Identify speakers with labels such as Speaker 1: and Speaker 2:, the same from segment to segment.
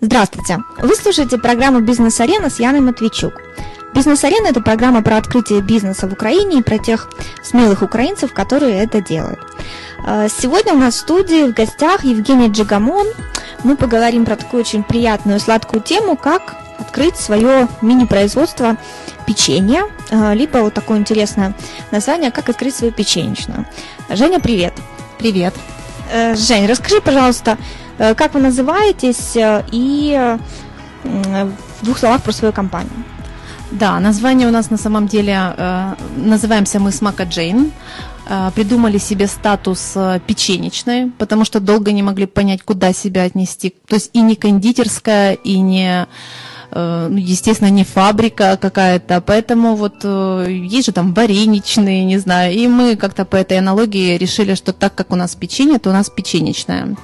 Speaker 1: Здравствуйте! Вы слушаете программу «Бизнес-арена» с Яной Матвейчук. «Бизнес-арена» – это программа про открытие бизнеса в Украине и про тех смелых украинцев, которые это делают. А, сегодня у нас в студии в гостях Евгений Джигамон. Мы поговорим про такую очень приятную сладкую тему, как открыть свое мини-производство печенья, а, либо вот такое интересное название, как открыть свою печенечную. Женя, привет!
Speaker 2: Привет!
Speaker 1: Э, Жень, расскажи, пожалуйста, как вы называетесь э, и в двух словах про свою компанию.
Speaker 2: Да, название у нас на самом деле, э, называемся мы Смака Джейн. Придумали себе статус печенечной, потому что долго не могли понять, куда себя отнести. То есть и не кондитерская, и не ну, естественно, не фабрика какая-то, поэтому вот есть же там вареничные, не знаю, и мы как-то по этой аналогии решили, что так как у нас печенье, то у нас печенечная.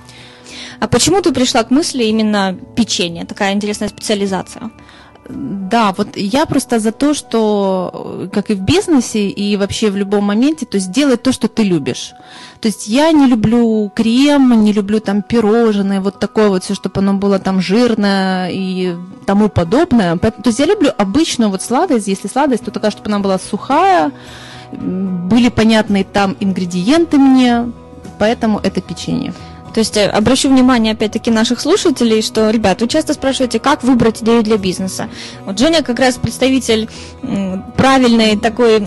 Speaker 1: А почему ты пришла к мысли именно печенье, такая интересная специализация?
Speaker 2: Да, вот я просто за то, что, как и в бизнесе, и вообще в любом моменте, то есть делать то, что ты любишь. То есть я не люблю крем, не люблю там пирожные, вот такое вот все, чтобы оно было там жирное и тому подобное. То есть я люблю обычную вот сладость, если сладость, то такая, чтобы она была сухая, были понятные там ингредиенты мне, поэтому это печенье.
Speaker 1: То есть э, обращу внимание, опять-таки, наших слушателей, что, ребят, вы часто спрашиваете, как выбрать идею для бизнеса. Вот Женя как раз представитель правильной такой,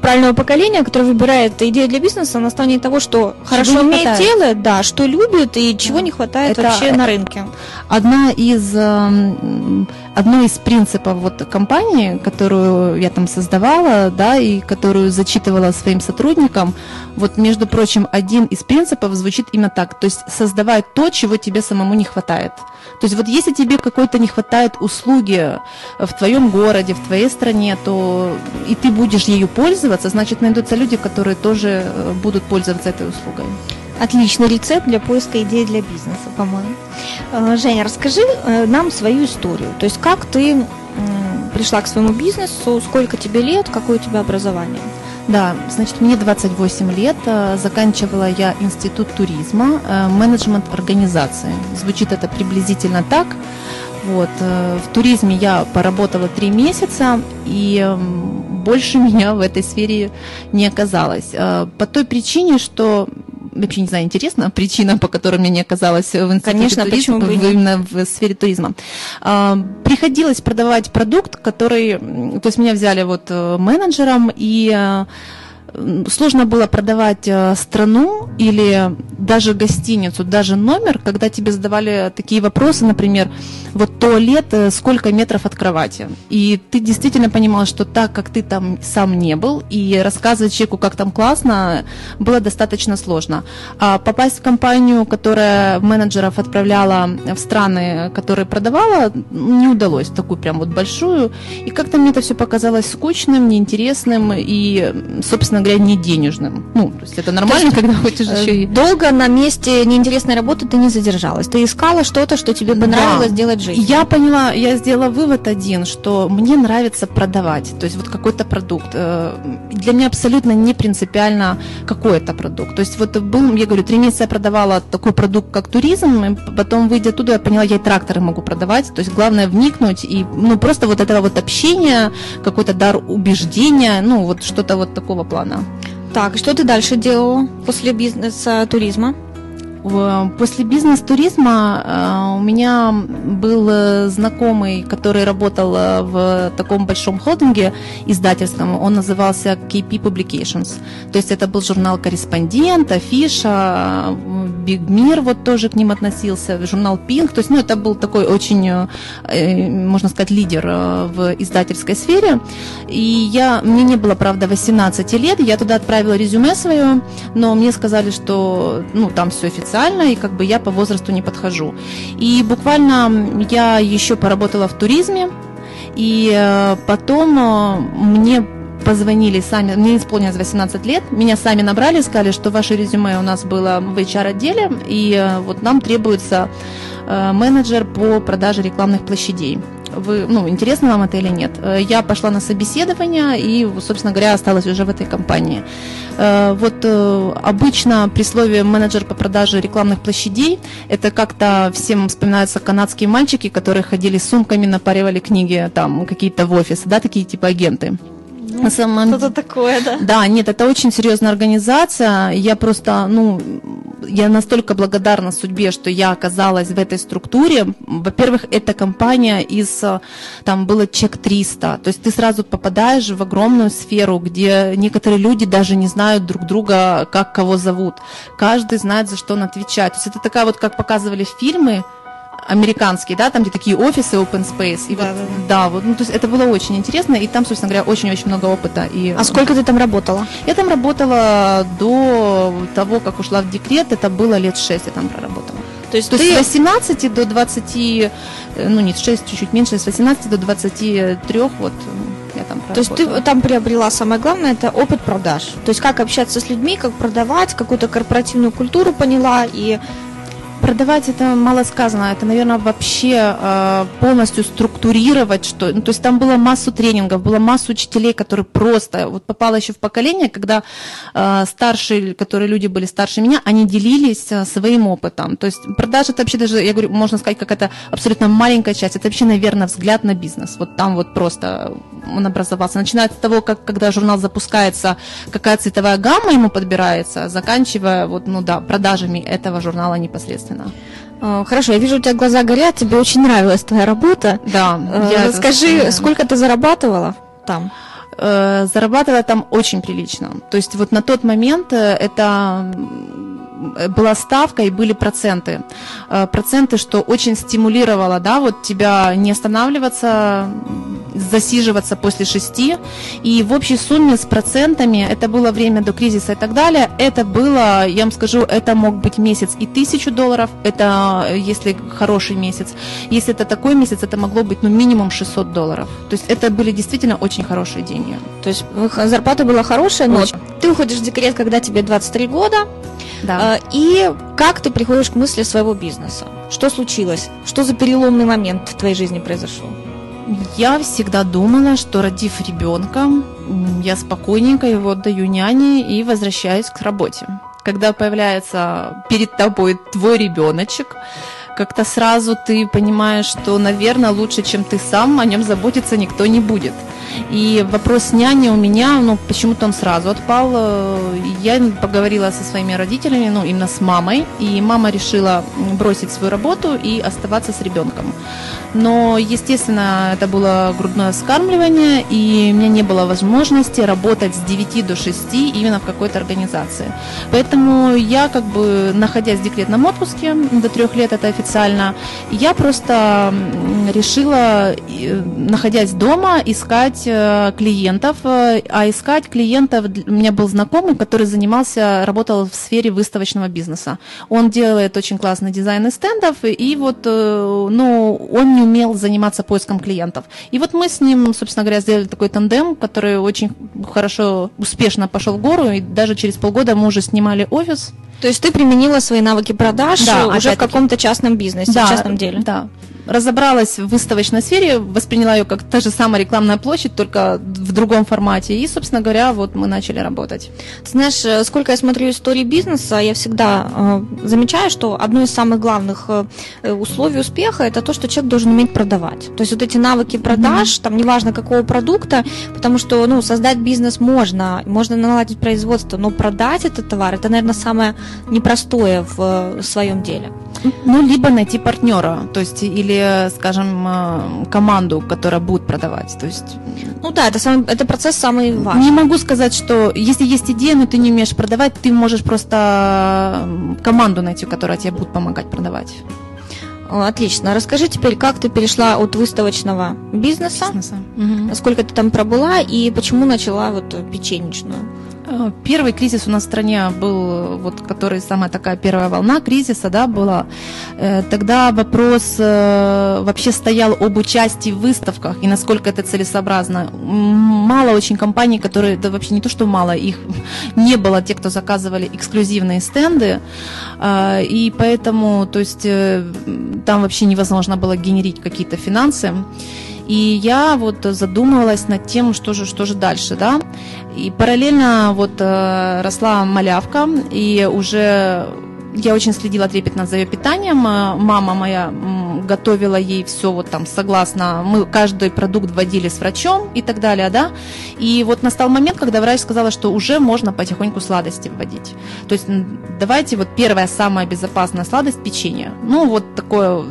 Speaker 1: правильного поколения, которое выбирает идею для бизнеса на основании того, что хорошо умеет делать, да, что любит и чего да. не хватает Это вообще на рынке.
Speaker 2: Одна из, эм, одно из принципов вот компании, которую я там создавала, да, и которую зачитывала своим сотрудникам, вот, между прочим, один из принципов звучит именно так, то есть создавай то, чего тебе самому не хватает. То есть вот если тебе какой-то не хватает услуги в твоем городе, в твоей стране, то и ты будешь ею пользоваться, значит найдутся люди, которые тоже э, будут пользоваться этой услугой.
Speaker 1: Отличный рецепт для поиска идей для бизнеса, по-моему. Э, Женя, расскажи э, нам свою историю. То есть как ты пришла к своему бизнесу, сколько тебе лет, какое у тебя образование?
Speaker 2: Да, значит, мне 28 лет, э, заканчивала я институт туризма, менеджмент организации. Звучит это приблизительно так. Вот. В туризме я поработала три месяца, и больше меня в этой сфере не оказалось. По той причине, что вообще не знаю, интересна причина, по которой мне не оказалось в институте
Speaker 1: Конечно,
Speaker 2: туризма,
Speaker 1: почему
Speaker 2: бы именно в сфере туризма. А, приходилось продавать продукт, который, то есть меня взяли вот э, менеджером и э, сложно было продавать э, страну или даже гостиницу, даже номер, когда тебе задавали такие вопросы, например, вот туалет, э, сколько метров от кровати. И ты действительно понимал, что так как ты там сам не был, и рассказывать человеку, как там классно, было достаточно сложно. А попасть в компанию, которая менеджеров отправляла в страны, которые продавала, не удалось, такую прям вот большую. И как-то мне это все показалось скучным, неинтересным и, собственно говоря, не денежным. Ну, то есть это нормально, есть, когда хочешь э, еще и...
Speaker 1: Долго на месте неинтересной работы ты не задержалась. Ты искала что-то, что тебе бы нравилось да. делать в жизни.
Speaker 2: Я поняла, я сделала вывод один, что мне нравится продавать. То есть вот какой-то продукт. Э, для меня абсолютно не принципиально, какой это продукт. То есть вот был, я говорю, три месяца я продавала такой продукт, как туризм, и потом, выйдя оттуда, я поняла, я и тракторы могу продавать. То есть главное вникнуть и, ну, просто вот этого вот общения, какой-то дар убеждения, ну, вот что-то вот такого плана.
Speaker 1: Так, что ты дальше делала после бизнеса туризма?
Speaker 2: После бизнес-туризма э, у меня был э, знакомый, который работал э, в таком большом холдинге издательском. Он назывался KP Publications. То есть это был журнал «Корреспондент», «Афиша», «Биг Мир» вот тоже к ним относился, журнал «Пинг». То есть ну, это был такой очень, можно сказать, лидер в издательской сфере. И я, мне не было, правда, 18 лет. Я туда отправила резюме свое, но мне сказали, что ну, там все официально официально, и как бы я по возрасту не подхожу. И буквально я еще поработала в туризме, и э, потом э, мне позвонили сами, мне исполнилось 18 лет, меня сами набрали, сказали, что ваше резюме у нас было в HR-отделе, и э, вот нам требуется менеджер по продаже рекламных площадей. Вы, ну, интересно вам это или нет. Э, я пошла на собеседование и, собственно говоря, осталась уже в этой компании. Э, вот обычно при слове менеджер по продаже рекламных площадей, это как-то всем вспоминаются канадские мальчики, которые ходили с сумками, напаривали книги там какие-то в офис, да, такие типа агенты.
Speaker 1: Ну, на самом... Что-то такое, да?
Speaker 2: Да, нет, это очень серьезная организация. Я просто, ну, я настолько благодарна судьбе, что я оказалась в этой структуре. Во-первых, эта компания из, там было чек 300, то есть ты сразу попадаешь в огромную сферу, где некоторые люди даже не знают друг друга, как кого зовут. Каждый знает, за что он отвечает. То есть это такая вот, как показывали фильмы, американские, да, там где такие офисы open space. И да, вот, да, да, вот, ну, то есть это было очень интересно, и там, собственно говоря, очень-очень много опыта. И,
Speaker 1: а сколько ты там работала?
Speaker 2: Я там работала до того, как ушла в декрет, это было лет 6 я там проработала. То есть, То ты... есть с 18 до 20, э, ну нет, 6 чуть-чуть меньше, с 18 до 23 вот я там
Speaker 1: То есть ты там приобрела самое главное, это опыт продаж. То есть как общаться с людьми, как продавать, какую-то корпоративную культуру поняла и
Speaker 2: продавать это мало сказано, это, наверное, вообще э, полностью структурировать, что, ну, то есть там было массу тренингов, было массу учителей, которые просто, вот попало еще в поколение, когда э, старшие, которые люди были старше меня, они делились э, своим опытом, то есть продажа это вообще даже, я говорю, можно сказать, какая-то абсолютно маленькая часть, это вообще, наверное, взгляд на бизнес, вот там вот просто он образовался, начиная с того, как, когда журнал запускается, какая цветовая гамма ему подбирается, заканчивая, вот, ну да, продажами этого журнала непосредственно естественно.
Speaker 1: А, хорошо, я вижу, у тебя глаза горят, тебе очень нравилась твоя работа.
Speaker 2: Да.
Speaker 1: Э, расскажи, сколько ты зарабатывала там?
Speaker 2: Э, зарабатывала там очень прилично. То есть вот на тот момент э, это была ставка и были проценты. Проценты, что очень стимулировало, да, вот тебя не останавливаться, засиживаться после шести. И в общей сумме с процентами, это было время до кризиса и так далее, это было, я вам скажу, это мог быть месяц и тысячу долларов, это если хороший месяц. Если это такой месяц, это могло быть ну, минимум 600 долларов. То есть это были действительно очень хорошие деньги.
Speaker 1: То есть зарплата была хорошая, но очень. ты уходишь в декрет, когда тебе 23 года, да. и как ты приходишь к мысли своего бизнеса? Что случилось? Что за переломный момент в твоей жизни произошел?
Speaker 2: Я всегда думала, что родив ребенка, я спокойненько его отдаю няне и возвращаюсь к работе. Когда появляется перед тобой твой ребеночек, как-то сразу ты понимаешь, что, наверное, лучше, чем ты сам, о нем заботиться никто не будет. И вопрос няни у меня, ну, почему-то он сразу отпал. Я поговорила со своими родителями, ну, именно с мамой, и мама решила бросить свою работу и оставаться с ребенком. Но, естественно, это было грудное вскармливание, и у меня не было возможности работать с 9 до 6 именно в какой-то организации. Поэтому я, как бы, находясь в декретном отпуске, до трех лет это официально, я просто решила, находясь дома, искать э, клиентов, э, а искать клиентов, у меня был знакомый, который занимался, работал в сфере выставочного бизнеса. Он делает очень классный дизайн стендов, и вот, э, ну, он не умел заниматься поиском клиентов. И вот мы с ним, собственно говоря, сделали такой тандем, который очень хорошо, успешно пошел в гору, и даже через полгода мы уже снимали офис.
Speaker 1: То есть ты применила свои навыки продаж да, уже в каком-то частном бизнесе, да, в частном деле?
Speaker 2: Да, разобралась в выставочной сфере, восприняла ее как та же самая рекламная площадь, только в другом формате. И, собственно говоря, вот мы начали работать.
Speaker 1: знаешь, э, сколько я смотрю истории бизнеса, я всегда э, замечаю, что одно из самых главных э, условий успеха это то, что человек должен уметь продавать. То есть вот эти навыки продаж, mm-hmm. там неважно какого продукта, потому что ну, создать бизнес можно, можно наладить производство, но продать этот товар это, наверное, самое непростое в, в своем деле.
Speaker 2: Ну, либо найти партнера, то есть или, скажем, э, команду, которая будет продавать. То есть...
Speaker 1: Ну да, это, сам, это процесс самый важный.
Speaker 2: Не могу сказать, что если есть идея, но ты не умеешь продавать, ты можешь просто команду найти, которая тебе будет помогать продавать.
Speaker 1: Отлично. Расскажи теперь, как ты перешла от выставочного бизнеса, бизнеса. Угу. сколько ты там пробыла и почему начала вот печенечную?
Speaker 2: Э, первый кризис у нас в стране был, вот, который самая такая первая волна кризиса, да, была. Э, тогда вопрос э, вообще стоял об участии в выставках и насколько это целесообразно. Мало очень компаний, которые, да вообще не то, что мало, их не было, те, кто заказывали эксклюзивные стенды, и поэтому, то есть, там вообще невозможно было генерить какие-то финансы. И я вот задумывалась над тем, что же, что же дальше, да. И параллельно вот э, росла малявка, и уже я очень следила трепетно за ее питанием. Э, мама моя готовила ей все вот там согласно, мы каждый продукт вводили с врачом и так далее, да. И вот настал момент, когда врач сказала, что уже можно потихоньку сладости вводить. То есть давайте вот первая самая безопасная сладость печенье. Ну вот такое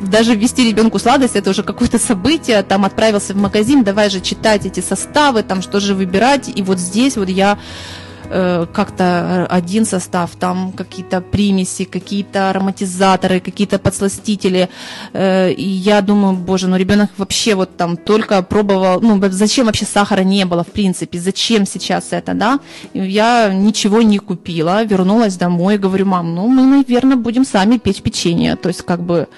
Speaker 2: даже ввести ребенку сладость это уже какое-то событие, там отправился в магазин, давай же читать эти составы, там что же выбирать, и вот здесь вот я Э, как-то один состав, там какие-то примеси, какие-то ароматизаторы, какие-то подсластители. Э, и я думаю, боже, ну ребенок вообще вот там только пробовал, ну зачем вообще сахара не было в принципе, зачем сейчас это, да? Я ничего не купила, вернулась домой, говорю, мам, ну мы, наверное, будем сами печь печенье, то есть как бы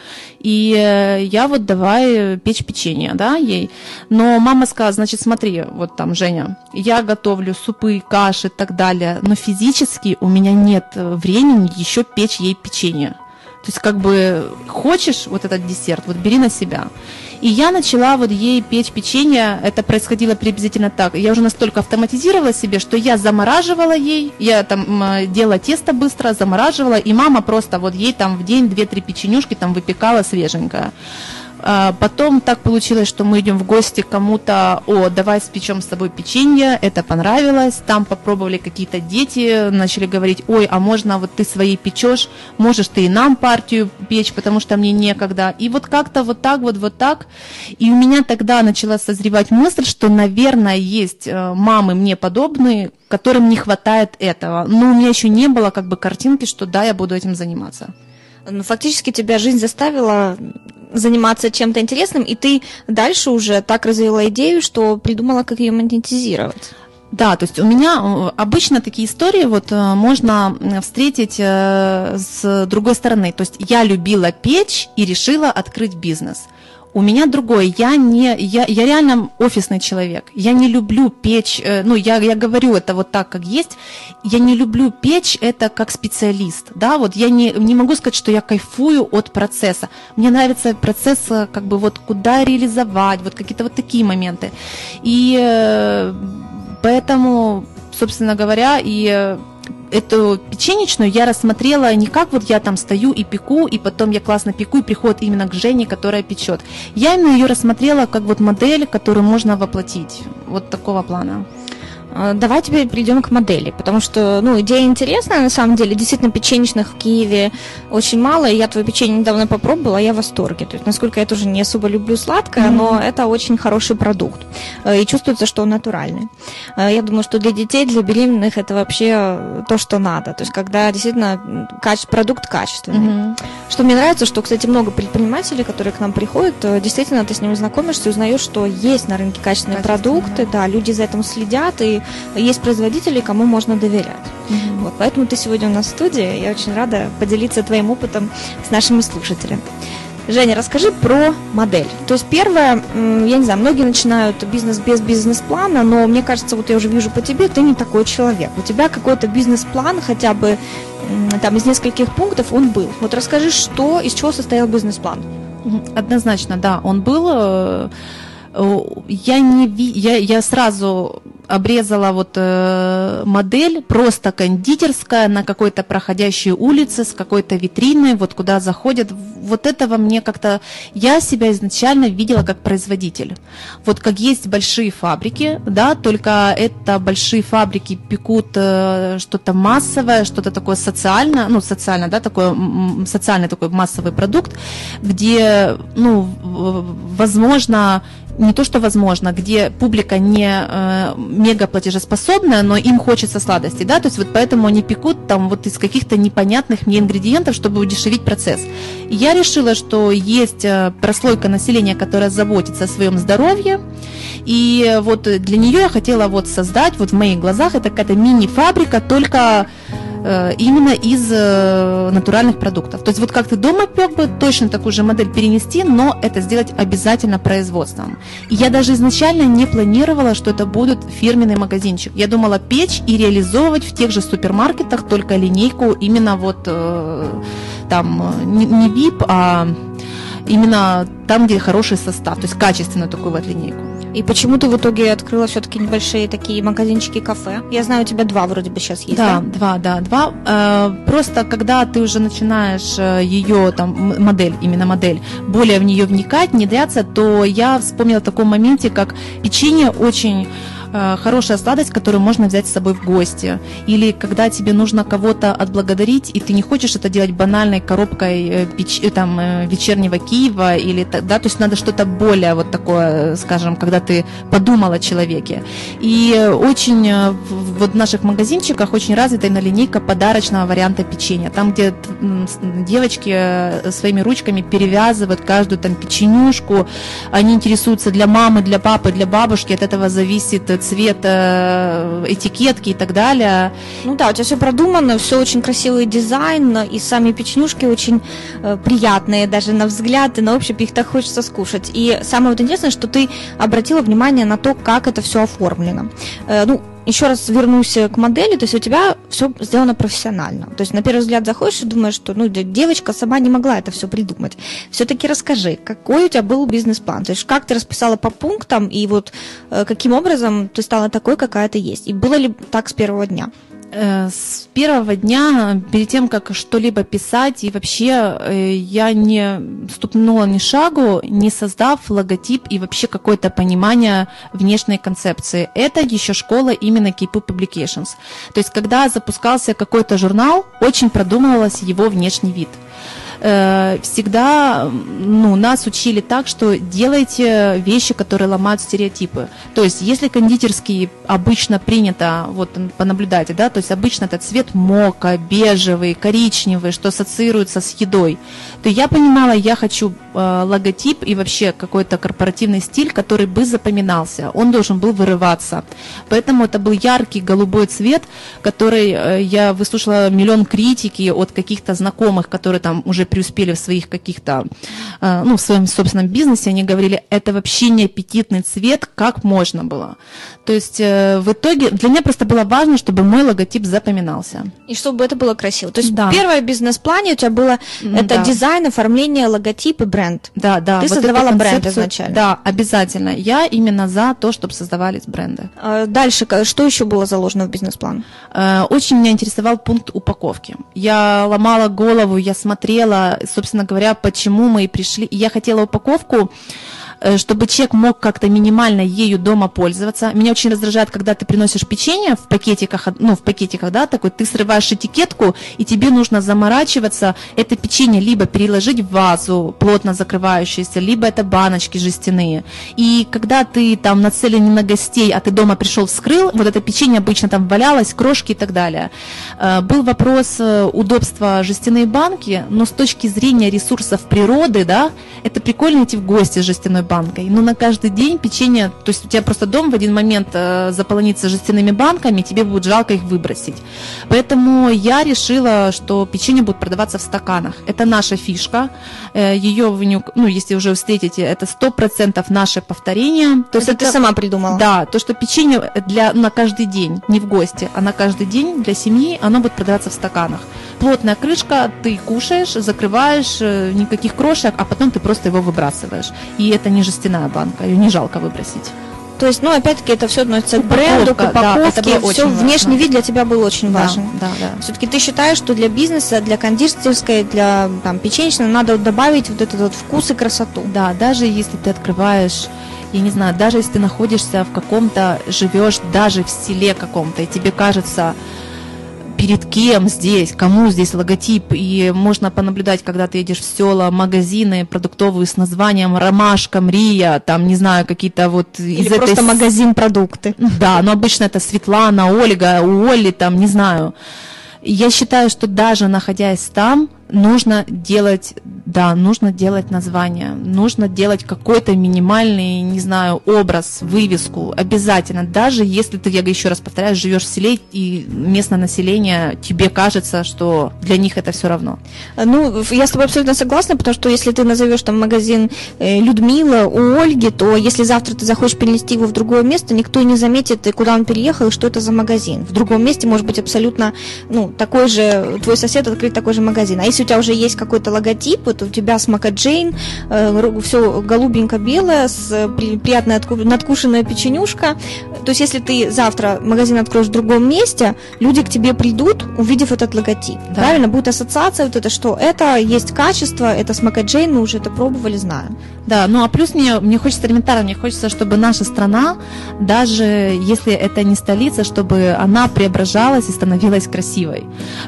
Speaker 2: и э, я вот давай печь печенье, да, ей. Но мама сказала, значит, смотри, вот там, Женя, я готовлю супы, каши и так далее, но физически у меня нет времени еще печь ей печенье. То есть как бы хочешь вот этот десерт, вот бери на себя. И я начала вот ей печь печенье, это происходило приблизительно так. Я уже настолько автоматизировала себе, что я замораживала ей, я там делала тесто быстро, замораживала, и мама просто вот ей там в день 2-3 печенюшки там выпекала свеженькое. А, потом так получилось, что мы идем в гости кому-то, о, давай спечем с тобой печенье, это понравилось, там попробовали какие-то дети, начали говорить, ой, а можно вот ты свои печешь, можешь ты и нам партию печь, потому что мне некогда. И вот как-то вот так вот, вот так. И у меня тогда начала созревать мысль, что, наверное, есть э, мамы мне подобные, которым не хватает этого. Но у меня еще не было как бы картинки, что да, я буду этим заниматься.
Speaker 1: Ну, фактически тебя жизнь заставила заниматься чем-то интересным, и ты дальше уже так развила идею, что придумала, как ее монетизировать.
Speaker 2: Да, то есть у меня э, обычно такие истории вот э, можно встретить э, с другой стороны. То есть я любила печь и решила открыть бизнес. У меня другое. Я не, я, я реально офисный человек. Я не люблю печь. Э, ну, я, я говорю это вот так, как есть. Я не люблю печь это как специалист. Да, вот я не, не могу сказать, что я кайфую от процесса. Мне нравится процесс, э, как бы вот куда реализовать, вот какие-то вот такие моменты. И э, поэтому, собственно говоря, и эту печенечную я рассмотрела не как вот я там стою и пеку, и потом я классно пеку, и приходит именно к Жене, которая печет. Я именно ее рассмотрела как вот модель, которую можно воплотить. Вот такого плана.
Speaker 1: А, давай теперь перейдем к модели, потому что, ну, идея интересная, на самом деле, действительно, печенечных в Киеве очень мало, и я твое печенье недавно попробовала, я в восторге, то есть, насколько я тоже не особо люблю сладкое, mm-hmm. но это очень хороший продукт, э, и чувствуется, что он натуральный. Э, я думаю, что для детей, для беременных это вообще то, что надо, то есть, когда действительно каче- продукт качественный. Mm-hmm. Что мне нравится, что, кстати, много предпринимателей, которые к нам приходят, э, действительно, ты с ними знакомишься узнаешь, что есть на рынке качественные продукты, да, люди за этим следят, и есть производители, кому можно доверять. Mm-hmm. Вот, поэтому ты сегодня у нас в студии. Я очень рада поделиться твоим опытом с нашими слушателями. Женя, расскажи про модель. То есть первое, я не знаю, многие начинают бизнес без бизнес-плана, но мне кажется, вот я уже вижу по тебе, ты не такой человек. У тебя какой-то бизнес-план хотя бы там из нескольких пунктов он был. Вот расскажи, что, из чего состоял бизнес-план.
Speaker 2: Однозначно, да, он был. Э, я не я, я сразу обрезала вот э, модель просто кондитерская на какой-то проходящей улице с какой-то витриной, вот куда заходят. Вот этого мне как-то... Я себя изначально видела как производитель. Вот как есть большие фабрики, да, только это большие фабрики пекут э, что-то массовое, что-то такое социальное, ну, социально, да, такой социальный такой массовый продукт, где, ну, возможно, не то, что возможно, где публика не э, мега платежеспособная, но им хочется сладости, да, то есть вот поэтому они пекут там вот из каких-то непонятных мне ингредиентов, чтобы удешевить процесс. И я решила, что есть э, прослойка населения, которая заботится о своем здоровье, и вот для нее я хотела вот создать, вот в моих глазах, это какая-то мини-фабрика, только именно из э, натуральных продуктов. То есть вот как ты дома пек бы, точно такую же модель перенести, но это сделать обязательно производством. И я даже изначально не планировала, что это будет фирменный магазинчик. Я думала печь и реализовывать в тех же супермаркетах только линейку именно вот э, там не VIP, а именно там, где хороший состав, то есть качественную такую вот линейку.
Speaker 1: И почему ты в итоге открыла все-таки небольшие такие магазинчики кафе? Я знаю, у тебя два вроде бы сейчас есть.
Speaker 2: Да, да? два, да, два. Э, просто когда ты уже начинаешь э, ее там модель, именно модель, более в нее вникать, внедряться, то я вспомнила о таком моменте, как печенье очень хорошая сладость, которую можно взять с собой в гости. Или когда тебе нужно кого-то отблагодарить, и ты не хочешь это делать банальной коробкой э, печ, э, там, вечернего Киева, или, да, то есть надо что-то более вот такое, скажем, когда ты подумал о человеке. И очень вот в наших магазинчиках очень развита на линейка подарочного варианта печенья. Там, где девочки своими ручками перевязывают каждую там печенюшку, они интересуются для мамы, для папы, для бабушки, от этого зависит цвета этикетки и так далее.
Speaker 1: Ну да, у тебя все продумано, все очень красивый дизайн, и сами печнюшки очень э, приятные даже на взгляд, и на ощупь их так хочется скушать. И самое вот интересное, что ты обратила внимание на то, как это все оформлено. Э, ну, еще раз вернусь к модели, то есть у тебя все сделано профессионально. То есть на первый взгляд заходишь и думаешь, что ну, девочка сама не могла это все придумать. Все-таки расскажи, какой у тебя был бизнес-план? То есть как ты расписала по пунктам и вот э, каким образом ты стала такой, какая ты есть? И было ли так с первого дня?
Speaker 2: Э, с первого дня, перед тем, как что-либо писать, и вообще э, я не ступнула ни шагу, не создав логотип и вообще какое-то понимание внешней концепции. Это еще школа именно Keep Publications. То есть, когда запускался какой-то журнал, очень продумывалось его внешний вид. Э, всегда ну, нас учили так, что делайте вещи, которые ломают стереотипы. То есть, если кондитерский обычно принято, вот понаблюдайте, да, то есть обычно это цвет мока, бежевый, коричневый, что ассоциируется с едой, то я понимала, я хочу э, логотип и вообще какой-то корпоративный стиль, который бы запоминался. Он должен был вырываться. Поэтому это был яркий голубой цвет, который э, я выслушала миллион критики от каких-то знакомых, которые там уже преуспели в своих каких-то, э, ну, в своем собственном бизнесе, они говорили, это вообще не аппетитный цвет, как можно было. То есть э, в итоге для меня просто было важно, чтобы мой логотип запоминался.
Speaker 1: И чтобы это было красиво. То есть да. первое бизнес-плане у тебя было это да. дизайн, оформление, логотип и бренд.
Speaker 2: Да, да.
Speaker 1: Ты вот создавала бренд изначально.
Speaker 2: Да, обязательно. Я именно за то, чтобы создавались бренды.
Speaker 1: А дальше, что еще было заложено в бизнес-план?
Speaker 2: Э, очень меня интересовал пункт упаковки. Я ломала голову, я смотрела, собственно говоря, почему мы и пришли. Я хотела упаковку чтобы человек мог как-то минимально ею дома пользоваться. Меня очень раздражает, когда ты приносишь печенье в пакетиках, ну, в пакетиках, да, такой, ты срываешь этикетку, и тебе нужно заморачиваться, это печенье либо переложить в вазу, плотно закрывающуюся, либо это баночки жестяные. И когда ты там нацелен не на гостей, а ты дома пришел, вскрыл, вот это печенье обычно там валялось, крошки и так далее. Э, был вопрос э, удобства жестяной банки, но с точки зрения ресурсов природы, да, это прикольно идти в гости с жестяной банкой. Но на каждый день печенье, то есть у тебя просто дом в один момент э, заполонится жестяными банками, тебе будет жалко их выбросить. Поэтому я решила, что печенье будет продаваться в стаканах. Это наша фишка. Э, Ее ну, если уже встретите, это сто процентов наше повторение.
Speaker 1: То есть это, ты сама придумала?
Speaker 2: Да, то, что печенье для, на каждый день, не в гости, а на каждый день для семьи, оно будет продаваться в стаканах. Плотная крышка, ты кушаешь, закрываешь, э, никаких крошек, а потом ты просто его выбрасываешь. И это не не жестяная банка, ее не жалко выбросить.
Speaker 1: То есть, ну, опять-таки, это все относится к бренду, к упаковке, да, все, внешний вид для тебя был очень да, важен. Да, да. Все-таки ты считаешь, что для бизнеса, для кондитерской, для там, печенечной надо добавить вот этот вот вкус и красоту.
Speaker 2: Да, даже если ты открываешь я не знаю, даже если ты находишься в каком-то, живешь даже в селе каком-то, и тебе кажется, перед кем здесь, кому здесь логотип. И можно понаблюдать, когда ты едешь в села, магазины продуктовые с названием Ромашка, Мрия, там, не знаю, какие-то вот
Speaker 1: Или из просто этой... магазин продукты.
Speaker 2: Да, но обычно это Светлана, Ольга, у Оли, там, не знаю. Я считаю, что даже находясь там, нужно делать, да, нужно делать название, нужно делать какой-то минимальный, не знаю, образ, вывеску, обязательно, даже если ты, я еще раз повторяю, живешь в селе и местное население, тебе кажется, что для них это все равно.
Speaker 1: Ну, я с тобой абсолютно согласна, потому что если ты назовешь там магазин э, Людмила у Ольги, то если завтра ты захочешь перенести его в другое место, никто не заметит, куда он переехал и что это за магазин. В другом месте может быть абсолютно, ну, такой же, твой сосед открыть такой же магазин. А если если у тебя уже есть какой-то логотип, вот у тебя Смака Джейн, э, все голубенько-белое, с э, приятная надкушенная печенюшка, то есть если ты завтра магазин откроешь в другом месте, люди к тебе придут, увидев этот логотип. Да. Правильно? Будет ассоциация вот это, что это есть качество, это Смака Джейн, мы уже это пробовали, знаем.
Speaker 2: Да, ну а плюс мне, мне хочется элементарно, мне хочется, чтобы наша страна, даже если это не столица, чтобы она преображалась и становилась красивой.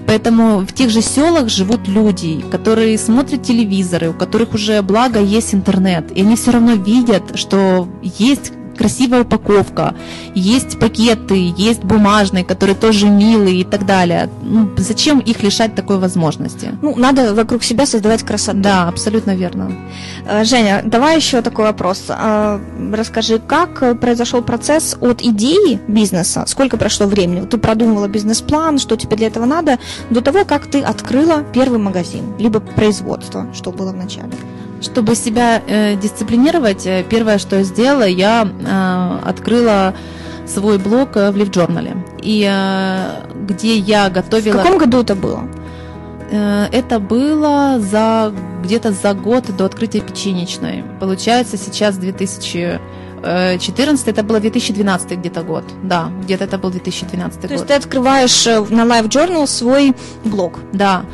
Speaker 2: Поэтому в тех же селах живут люди, которые смотрят телевизоры, у которых уже благо есть интернет, и они все равно видят, что есть красивая упаковка, есть пакеты, есть бумажные, которые тоже милые и так далее. Ну, зачем их лишать такой возможности?
Speaker 1: Ну, надо вокруг себя создавать красоту.
Speaker 2: Да, абсолютно верно.
Speaker 1: Э, Женя, давай еще такой вопрос. А, расскажи, как произошел процесс от идеи бизнеса? Сколько прошло времени? Ты продумывала бизнес-план, что тебе для этого надо, до того, как ты открыла первый магазин, либо производство, что было вначале?
Speaker 2: Чтобы себя э, дисциплинировать, э, первое, что я сделала, я э, открыла свой блог э, в LiveJournal, и э, где я готовила...
Speaker 1: В каком году это было?
Speaker 2: Э, это было за где-то за год до открытия печенечной. Получается, сейчас 2014, это было 2012 где-то год. Да, где-то это был 2012
Speaker 1: То
Speaker 2: год.
Speaker 1: То есть ты открываешь на Live Journal свой блог?
Speaker 2: Да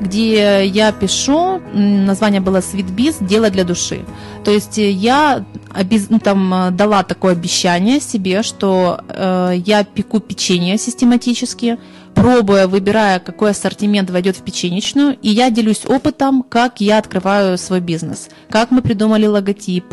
Speaker 2: где я пишу, название было Sweet Biz, дело для души. То есть я обез... Ну, там э, дала такое обещание себе, что э, я пеку печенье систематически, пробуя, выбирая, какой ассортимент войдет в печенечную, и я делюсь опытом, как я открываю свой бизнес, как мы придумали логотип,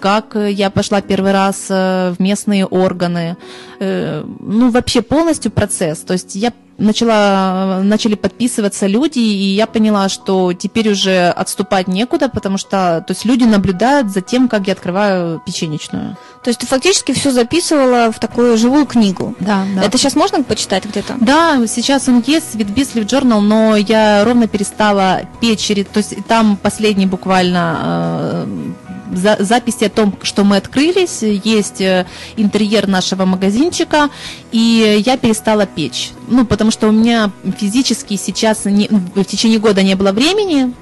Speaker 2: как э, я пошла первый раз э, в местные органы, ну вообще полностью процесс. То есть я начала, начали подписываться люди, и я поняла, что теперь уже отступать некуда, потому что то есть люди наблюдают за тем, как я открываю печенечную.
Speaker 1: То есть ты фактически все записывала в такую живую книгу.
Speaker 2: Да, да.
Speaker 1: Это сейчас можно почитать где-то?
Speaker 2: Да, сейчас он есть, Beast Live Journal, но я ровно перестала печь, то есть там последний буквально э, за, записи о том, что мы открылись, есть э, интерьер нашего магазинчика, и я перестала печь. Ну, потому что у меня физически сейчас не, в течение года не было времени,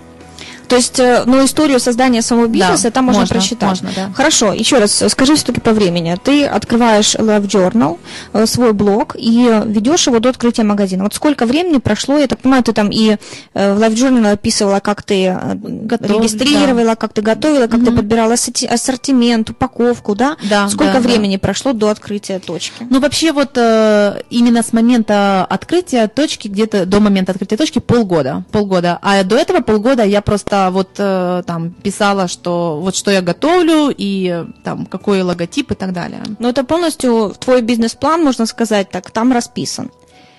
Speaker 1: то есть, э, ну, историю создания самого бизнеса да, там можно, можно прочитать.
Speaker 2: Можно, да.
Speaker 1: Хорошо, еще раз скажи все-таки по времени. Ты открываешь Love Journal, э, свой блог, и ведешь его до открытия магазина. Вот сколько времени прошло, я так понимаю, ты там и э, в Love Journal описывала, как ты Готов, регистрировала, да. как ты готовила, как угу. ты подбирала ассортимент, упаковку, да?
Speaker 2: Да.
Speaker 1: Сколько
Speaker 2: да,
Speaker 1: времени да. прошло до открытия точки?
Speaker 2: Ну, вообще вот именно с момента открытия точки, где-то до момента открытия точки полгода. Полгода. А до этого полгода я просто просто вот э, там писала, что вот что я готовлю и там какой логотип и так далее.
Speaker 1: Но это полностью твой бизнес-план, можно сказать так, там расписан.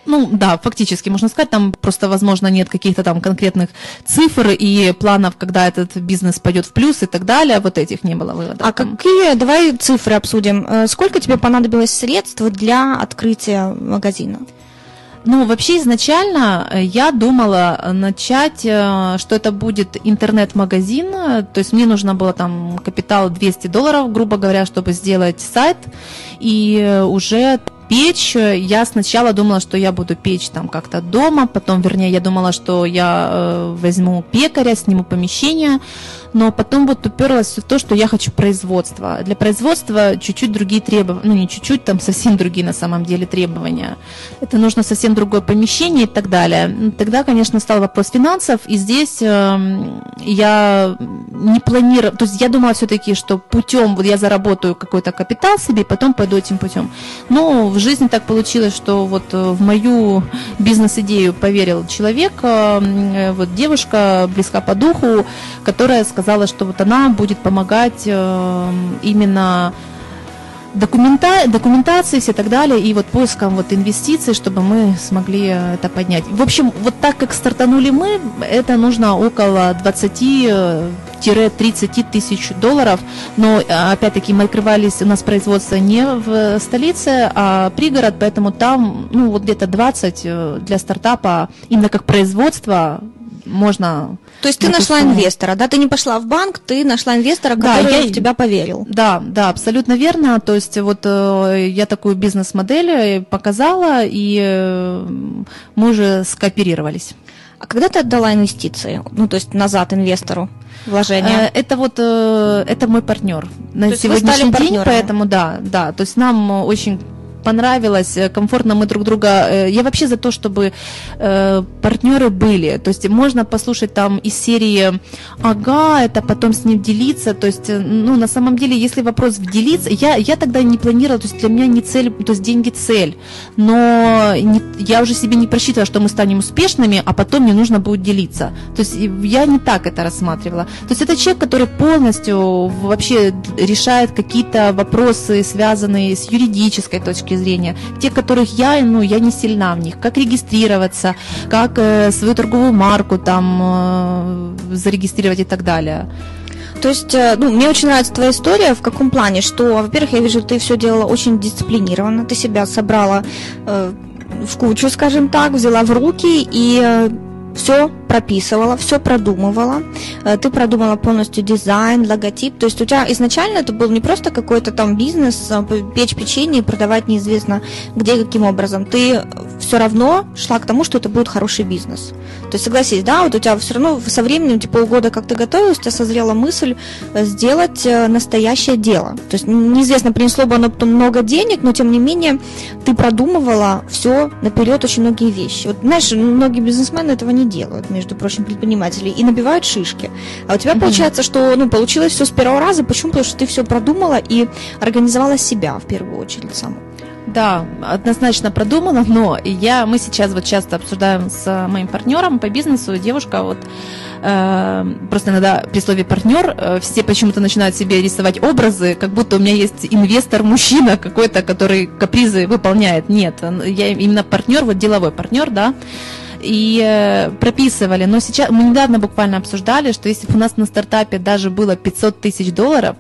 Speaker 2: Ну да, фактически можно сказать, там просто, возможно, нет каких-то там конкретных цифр и планов, когда этот бизнес пойдет в плюс и так далее. Вот этих не было выводов.
Speaker 1: А там. какие, давай цифры обсудим. Э, сколько тебе понадобилось средств для открытия магазина?
Speaker 2: Ну, вообще изначально э, я думала начать, э, что это будет интернет-магазин, то есть мне нужно было там капитал 200 долларов, грубо говоря, чтобы сделать сайт, и уже печь. Я сначала думала, что я буду печь там как-то дома, потом, вернее, я думала, что я э, возьму пекаря, сниму помещение, но потом вот уперлась в то, что я хочу производства. Для производства чуть-чуть другие требования, ну не чуть-чуть, там совсем другие на самом деле требования. Это нужно совсем другое помещение и так далее. Тогда, конечно, стал вопрос финансов, и здесь э, я не планировала, то есть я думала все-таки, что путем, вот я заработаю какой-то капитал себе, потом пойду этим путем. Но в жизни так получилось, что вот э, в мою бизнес-идею поверил человек, э, вот девушка близка по духу, которая сказала, что вот она будет помогать э, именно документа, документации и так далее, и вот поиском вот инвестиций, чтобы мы смогли это поднять. В общем, вот так как стартанули мы, это нужно около 20-30 тысяч долларов, но опять-таки мы открывались, у нас производство не в столице, а пригород, поэтому там, ну, вот где-то 20 э, для стартапа, именно как производство, можно...
Speaker 1: То есть ты нашла инвестора, да? Ты не пошла в банк, ты нашла инвестора, который да, я... в тебя поверил.
Speaker 2: Да, да, абсолютно верно. То есть вот э, я такую бизнес-модель э, показала, и э, мы уже скооперировались.
Speaker 1: А когда ты отдала инвестиции? Ну, то есть назад инвестору? вложения?
Speaker 2: Это вот это мой партнер на то сегодняшний день, поэтому да, да, то есть нам очень понравилось, э, комфортно мы друг друга. Э, я вообще за то, чтобы э, партнеры были. То есть можно послушать там из серии «Ага, это потом с ним делиться». То есть, ну, на самом деле, если вопрос в делиться, я, я тогда не планировала, то есть для меня не цель, то есть деньги цель. Но не, я уже себе не просчитывала, что мы станем успешными, а потом мне нужно будет делиться. То есть я не так это рассматривала. То есть это человек, который полностью вообще решает какие-то вопросы, связанные с юридической точки зрения, те, которых я, ну, я не сильна в них, как регистрироваться, как э, свою торговую марку там э, зарегистрировать и так далее.
Speaker 1: То есть, э, ну, мне очень нравится твоя история. В каком плане, что, во-первых, я вижу, ты все делала очень дисциплинированно, ты себя собрала э, в кучу, скажем так, взяла в руки и э, все прописывала, все продумывала, э, ты продумала полностью дизайн, логотип, то есть у тебя изначально это был не просто какой-то там бизнес, а, печь печенье и продавать неизвестно где, каким образом, ты все равно шла к тому, что это будет хороший бизнес. То есть согласись, да, вот у тебя все равно со временем, типа полгода, как ты готовилась, у тебя созрела мысль э, сделать э, настоящее дело. То есть неизвестно, принесло бы оно потом много денег, но тем не менее ты продумывала все наперед очень многие вещи. Вот знаешь, многие бизнесмены этого не делают между прочим, предпринимателей, и набивают шишки. А у тебя mm-hmm. получается, что ну, получилось все с первого раза. Почему? Потому что ты все продумала и организовала себя в первую очередь сама.
Speaker 2: Да, однозначно продумано, но я, мы сейчас вот часто обсуждаем с моим партнером по бизнесу, девушка вот э, просто иногда при слове партнер э, все почему-то начинают себе рисовать образы, как будто у меня есть инвестор, мужчина какой-то, который капризы выполняет. Нет, я именно партнер, вот деловой партнер, да, и э, прописывали. Но сейчас мы недавно буквально обсуждали, что если бы у нас на стартапе даже было 500 тысяч долларов,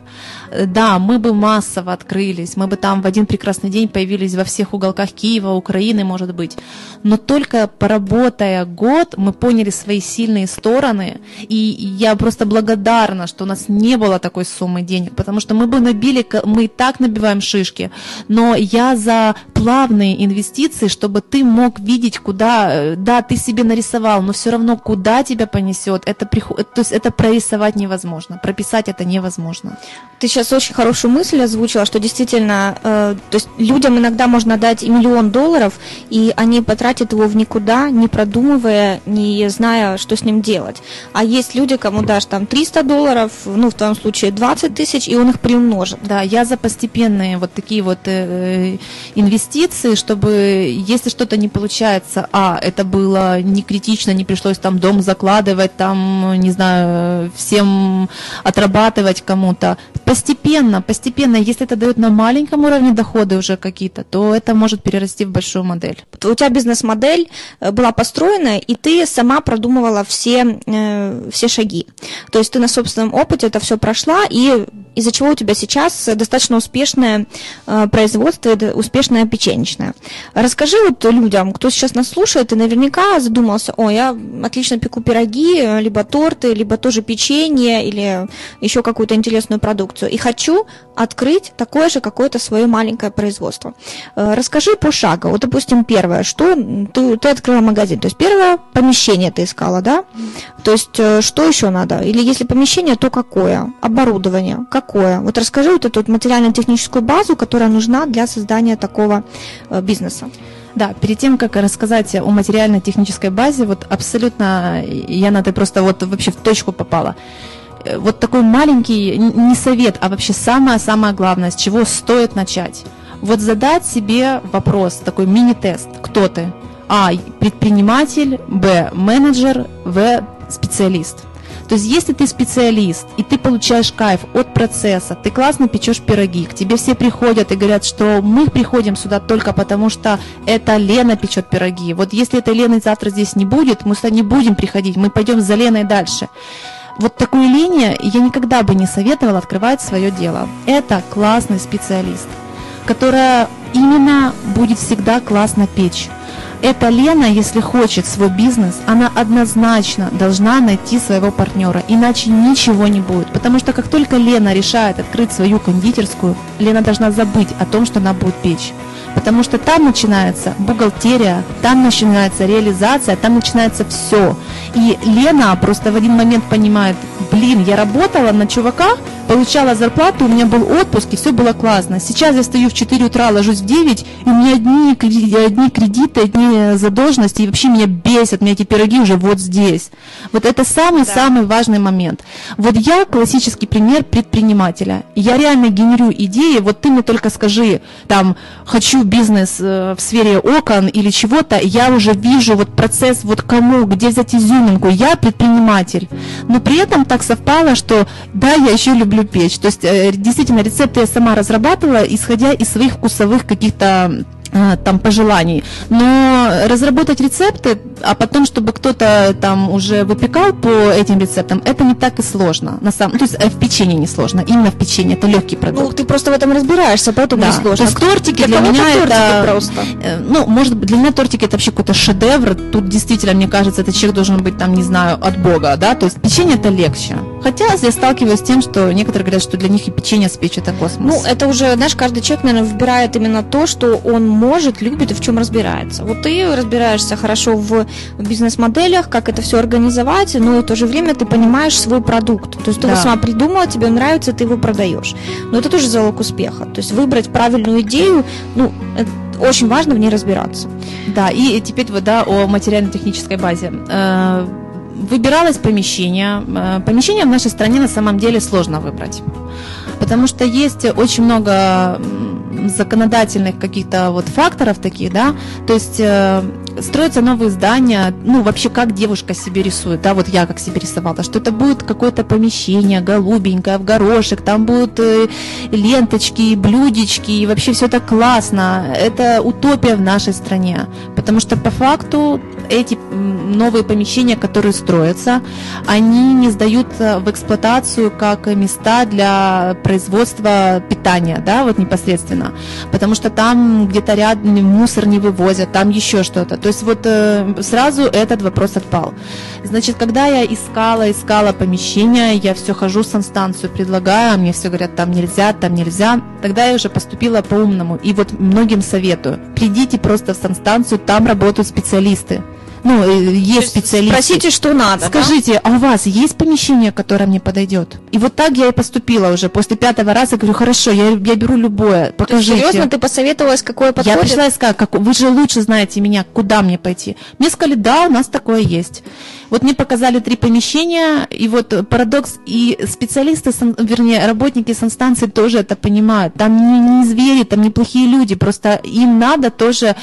Speaker 2: да, мы бы массово открылись, мы бы там в один прекрасный день появились во всех уголках Киева, Украины, может быть. Но только поработая год, мы поняли свои сильные стороны, и я просто благодарна, что у нас не было такой суммы денег, потому что мы бы набили, мы и так набиваем шишки, но я за плавные инвестиции, чтобы ты мог видеть, куда, э, да, ты себе нарисовал, но все равно куда тебя понесет, это, то есть это прорисовать невозможно, прописать это невозможно.
Speaker 1: Ты сейчас очень хорошую мысль озвучила, что действительно, э, то есть людям иногда можно дать и миллион долларов, и они потратят его в никуда, не продумывая, не зная, что с ним делать. А есть люди, кому дашь там 300 долларов, ну, в твоем случае 20 тысяч, и он их приумножит.
Speaker 2: Да, я за постепенные вот такие вот э, инвестиции, чтобы, если что-то не получается, а, это было не критично, не пришлось там дом закладывать, там, не знаю, всем отрабатывать кому-то, постепенно, постепенно, если это дает на маленьком уровне доходы уже какие-то, то это может перерасти в большую модель.
Speaker 1: У тебя бизнес-модель э, была построена, и ты сама продумывала все, э, все шаги. То есть ты на собственном опыте это все прошла, и из-за чего у тебя сейчас достаточно успешное э, производство, успешная печенечная. Расскажи вот людям, кто сейчас нас слушает и наверняка задумался, о, я отлично пеку пироги, либо торты, либо тоже печенье, или еще какую-то интересную продукцию, и хочу открыть такое же какое-то свое маленькое производство. Э, расскажи пошагово. Вот, допустим, первое, что ты, ты открыла магазин. То есть первое помещение ты искала, да? То есть э, что еще надо? Или если помещение, то какое? Оборудование, какое? Вот расскажи вот эту вот материально-техническую базу, которая нужна для создания такого э, бизнеса.
Speaker 2: Да, перед тем, как рассказать о материально-технической базе, вот абсолютно, Яна, ты просто вот вообще в точку попала вот такой маленький, не совет, а вообще самое-самое главное, с чего стоит начать. Вот задать себе вопрос, такой мини-тест. Кто ты? А. Предприниматель. Б. Менеджер. В. Специалист. То есть, если ты специалист, и ты получаешь кайф от процесса, ты классно печешь пироги, к тебе все приходят и говорят, что мы приходим сюда только потому, что это Лена печет пироги. Вот если этой Лены завтра здесь не будет, мы сюда не будем приходить, мы пойдем за Леной дальше вот такую линию я никогда бы не советовала открывать свое дело. Это классный специалист, которая именно будет всегда классно печь. Эта Лена, если хочет свой бизнес, она однозначно должна найти своего партнера, иначе ничего не будет. Потому что как только Лена решает открыть свою кондитерскую, Лена должна забыть о том, что она будет печь. Потому что там начинается бухгалтерия, там начинается реализация, там начинается все. И Лена просто в один момент понимает, блин, я работала на чувака, получала зарплату, у меня был отпуск, и все было классно. Сейчас я стою в 4 утра, ложусь в 9, и у меня одни, одни кредиты, одни задолженности, и вообще меня бесят, меня эти пироги уже вот здесь. Вот это самый-самый да. важный момент. Вот я классический пример предпринимателя. Я реально генерю идеи, вот ты мне только скажи, там, хочу бизнес э, в сфере окон или чего-то, я уже вижу вот процесс, вот кому, где взять изюминку, я предприниматель. Но при этом так совпало, что да, я еще люблю люблю печь. То есть э, действительно рецепты я сама разрабатывала, исходя из своих вкусовых каких-то там пожеланий. Но разработать рецепты, а потом, чтобы кто-то там уже выпекал по этим рецептам, это не так и сложно. На самом, то есть э, в печенье не сложно, именно в печенье это легкий продукт. Ну,
Speaker 1: ты просто в этом разбираешься, поэтому да. не сложно.
Speaker 2: То есть тортики для, для меня это просто. Э, ну, может быть, для меня тортики это вообще какой-то шедевр. Тут действительно, мне кажется, этот человек должен быть там, не знаю, от Бога, да. То есть печенье это легче. Хотя я сталкиваюсь с тем, что некоторые говорят, что для них и печенье с печью это космос.
Speaker 1: Ну, это уже, знаешь, каждый человек, наверное, выбирает именно то, что он может, любит и в чем разбирается. Вот ты разбираешься хорошо в бизнес-моделях, как это все организовать, но и в то же время ты понимаешь свой продукт. То есть ты да. его сама придумала, тебе нравится, ты его продаешь. Но это тоже залог успеха. То есть выбрать правильную идею, ну, очень важно в ней разбираться.
Speaker 2: Да, и теперь вот, да, о материально-технической базе э, выбиралось помещение. Э, помещение в нашей стране на самом деле сложно выбрать, потому что есть очень много законодательных каких-то вот факторов таких, да, то есть э, строятся новые здания, ну, вообще, как девушка себе рисует, да, вот я как себе рисовала, что это будет какое-то помещение голубенькое, в горошек, там будут э, ленточки, блюдечки, и вообще все это классно, это утопия в нашей стране, потому что по факту эти новые помещения, которые строятся, они не сдаются в эксплуатацию как места для производства питания, да, вот непосредственно, потому что там где-то рядом мусор не вывозят, там еще что-то. То есть вот э, сразу этот вопрос отпал. Значит, когда я искала, искала помещение, я все хожу в санстанцию, предлагаю, а мне все говорят, там нельзя, там нельзя. Тогда я уже поступила по-умному. И вот многим советую, придите просто в санстанцию, там работают специалисты ну, э, есть специалисты.
Speaker 1: Спросите, что надо.
Speaker 2: Скажите, да? а у вас есть помещение, которое мне подойдет? И вот так я и поступила уже. После пятого раза говорю, хорошо, я, я беру любое, покажите.
Speaker 1: серьезно, ты посоветовалась, какое подходит?
Speaker 2: Я пришла и сказала, как, вы же лучше знаете меня, куда мне пойти. Мне сказали, да, у нас такое есть. Вот мне показали три помещения, и вот парадокс, и специалисты, вернее, работники санстанции тоже это понимают. Там не, не звери, там неплохие люди, просто им надо тоже,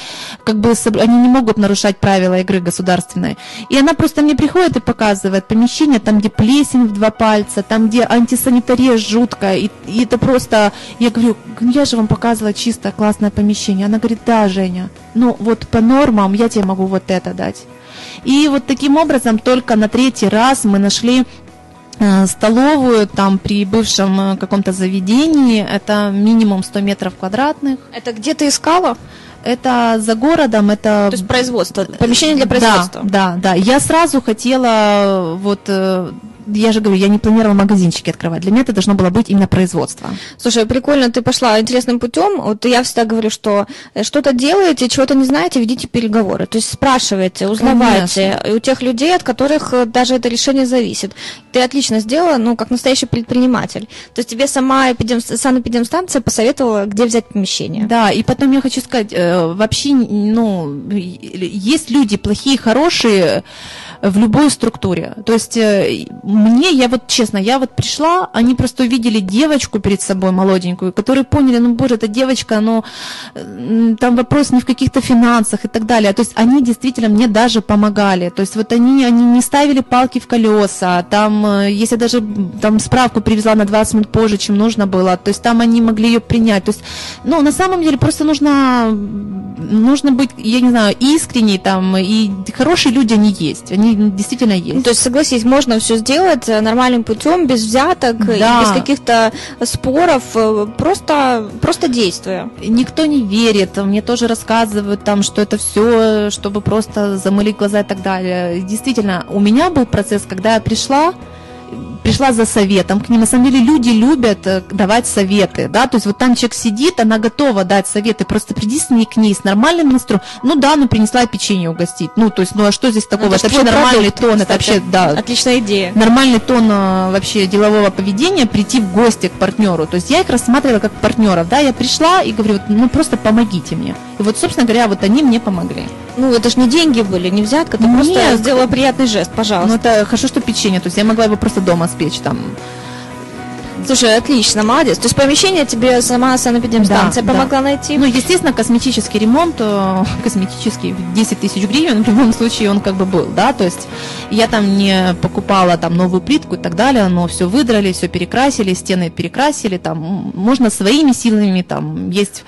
Speaker 2: как бы, они не могут нарушать правила игры государственной. И она просто мне приходит и показывает помещение, там, где плесень в два пальца, там, где антисанитария жуткая, и, и это просто, я говорю, я же вам показывала чисто классное помещение. Она говорит, да, Женя, ну вот по нормам я тебе могу вот это дать. И вот таким образом только на третий раз мы нашли э, столовую там при бывшем э, каком-то заведении. Это минимум 100 метров квадратных.
Speaker 1: Это где ты искала?
Speaker 2: Это за городом, это...
Speaker 1: То есть производство, помещение для производства.
Speaker 2: Да, да, да. Я сразу хотела вот э, я же говорю, я не планировала магазинчики открывать. Для меня это должно было быть именно производство.
Speaker 1: Слушай, прикольно, ты пошла интересным путем. Вот я всегда говорю, что э, что-то делаете, чего-то не знаете, ведите переговоры. То есть спрашивайте, узнавайте Конечно. у тех людей, от которых э, даже это решение зависит. Ты отлично сделала, ну, как настоящий предприниматель. То есть тебе сама эпидем... санэпидемстанция посоветовала, где взять помещение.
Speaker 2: Да, и потом я хочу сказать, э, вообще, ну, есть люди плохие, хорошие, в любой структуре. То есть э, мне, я вот честно, я вот пришла, они просто увидели девочку перед собой молоденькую, которые поняли, ну, боже, эта девочка, ну, там вопрос не в каких-то финансах и так далее. То есть они действительно мне даже помогали. То есть вот они, они не ставили палки в колеса, там, э, если даже там справку привезла на 20 минут позже, чем нужно было, то есть там они могли ее принять. То есть, ну, на самом деле просто нужно, нужно быть, я не знаю, искренней там, и хорошие люди они есть, они действительно есть.
Speaker 1: То есть, согласись, можно все сделать э, нормальным путем, без взяток, да. без каких-то споров, э, просто, просто действуя.
Speaker 2: Никто не верит, мне тоже рассказывают там, что это все, чтобы просто замылить глаза и так далее. Действительно, у меня был процесс, когда я пришла, пришла за советом к ним. На самом деле люди любят э, давать советы, да, то есть вот там человек сидит, она готова дать советы, просто приди с ней к ней с нормальным инструментом. Ну да, ну принесла печенье угостить. Ну, то есть, ну а что здесь такого?
Speaker 1: Ну,
Speaker 2: это, это вообще нормальный
Speaker 1: продукт,
Speaker 2: тон,
Speaker 1: кстати.
Speaker 2: это вообще, да.
Speaker 1: Отличная идея.
Speaker 2: Нормальный тон э, вообще делового поведения прийти в гости к партнеру. То есть я их рассматривала как партнеров, да, я пришла и говорю, ну просто помогите мне. И вот, собственно говоря, вот они мне помогли.
Speaker 1: Ну, это ж не деньги были, не взятка, ты
Speaker 2: Нет.
Speaker 1: просто сделала приятный жест,
Speaker 2: Ну
Speaker 1: пожалуйста.
Speaker 2: это хорошо, что печенье, то есть я могла его просто дома спечь там.
Speaker 1: Слушай, отлично, молодец. То есть помещение тебе сама санэпидемстанция
Speaker 2: Да,
Speaker 1: помогла найти?
Speaker 2: Ну, естественно, косметический ремонт, э, косметический, 10 тысяч гривен, в любом случае он как бы был, да, то есть я там не покупала там новую плитку и так далее, но все выдрали, все перекрасили, стены перекрасили, там можно своими силами, там есть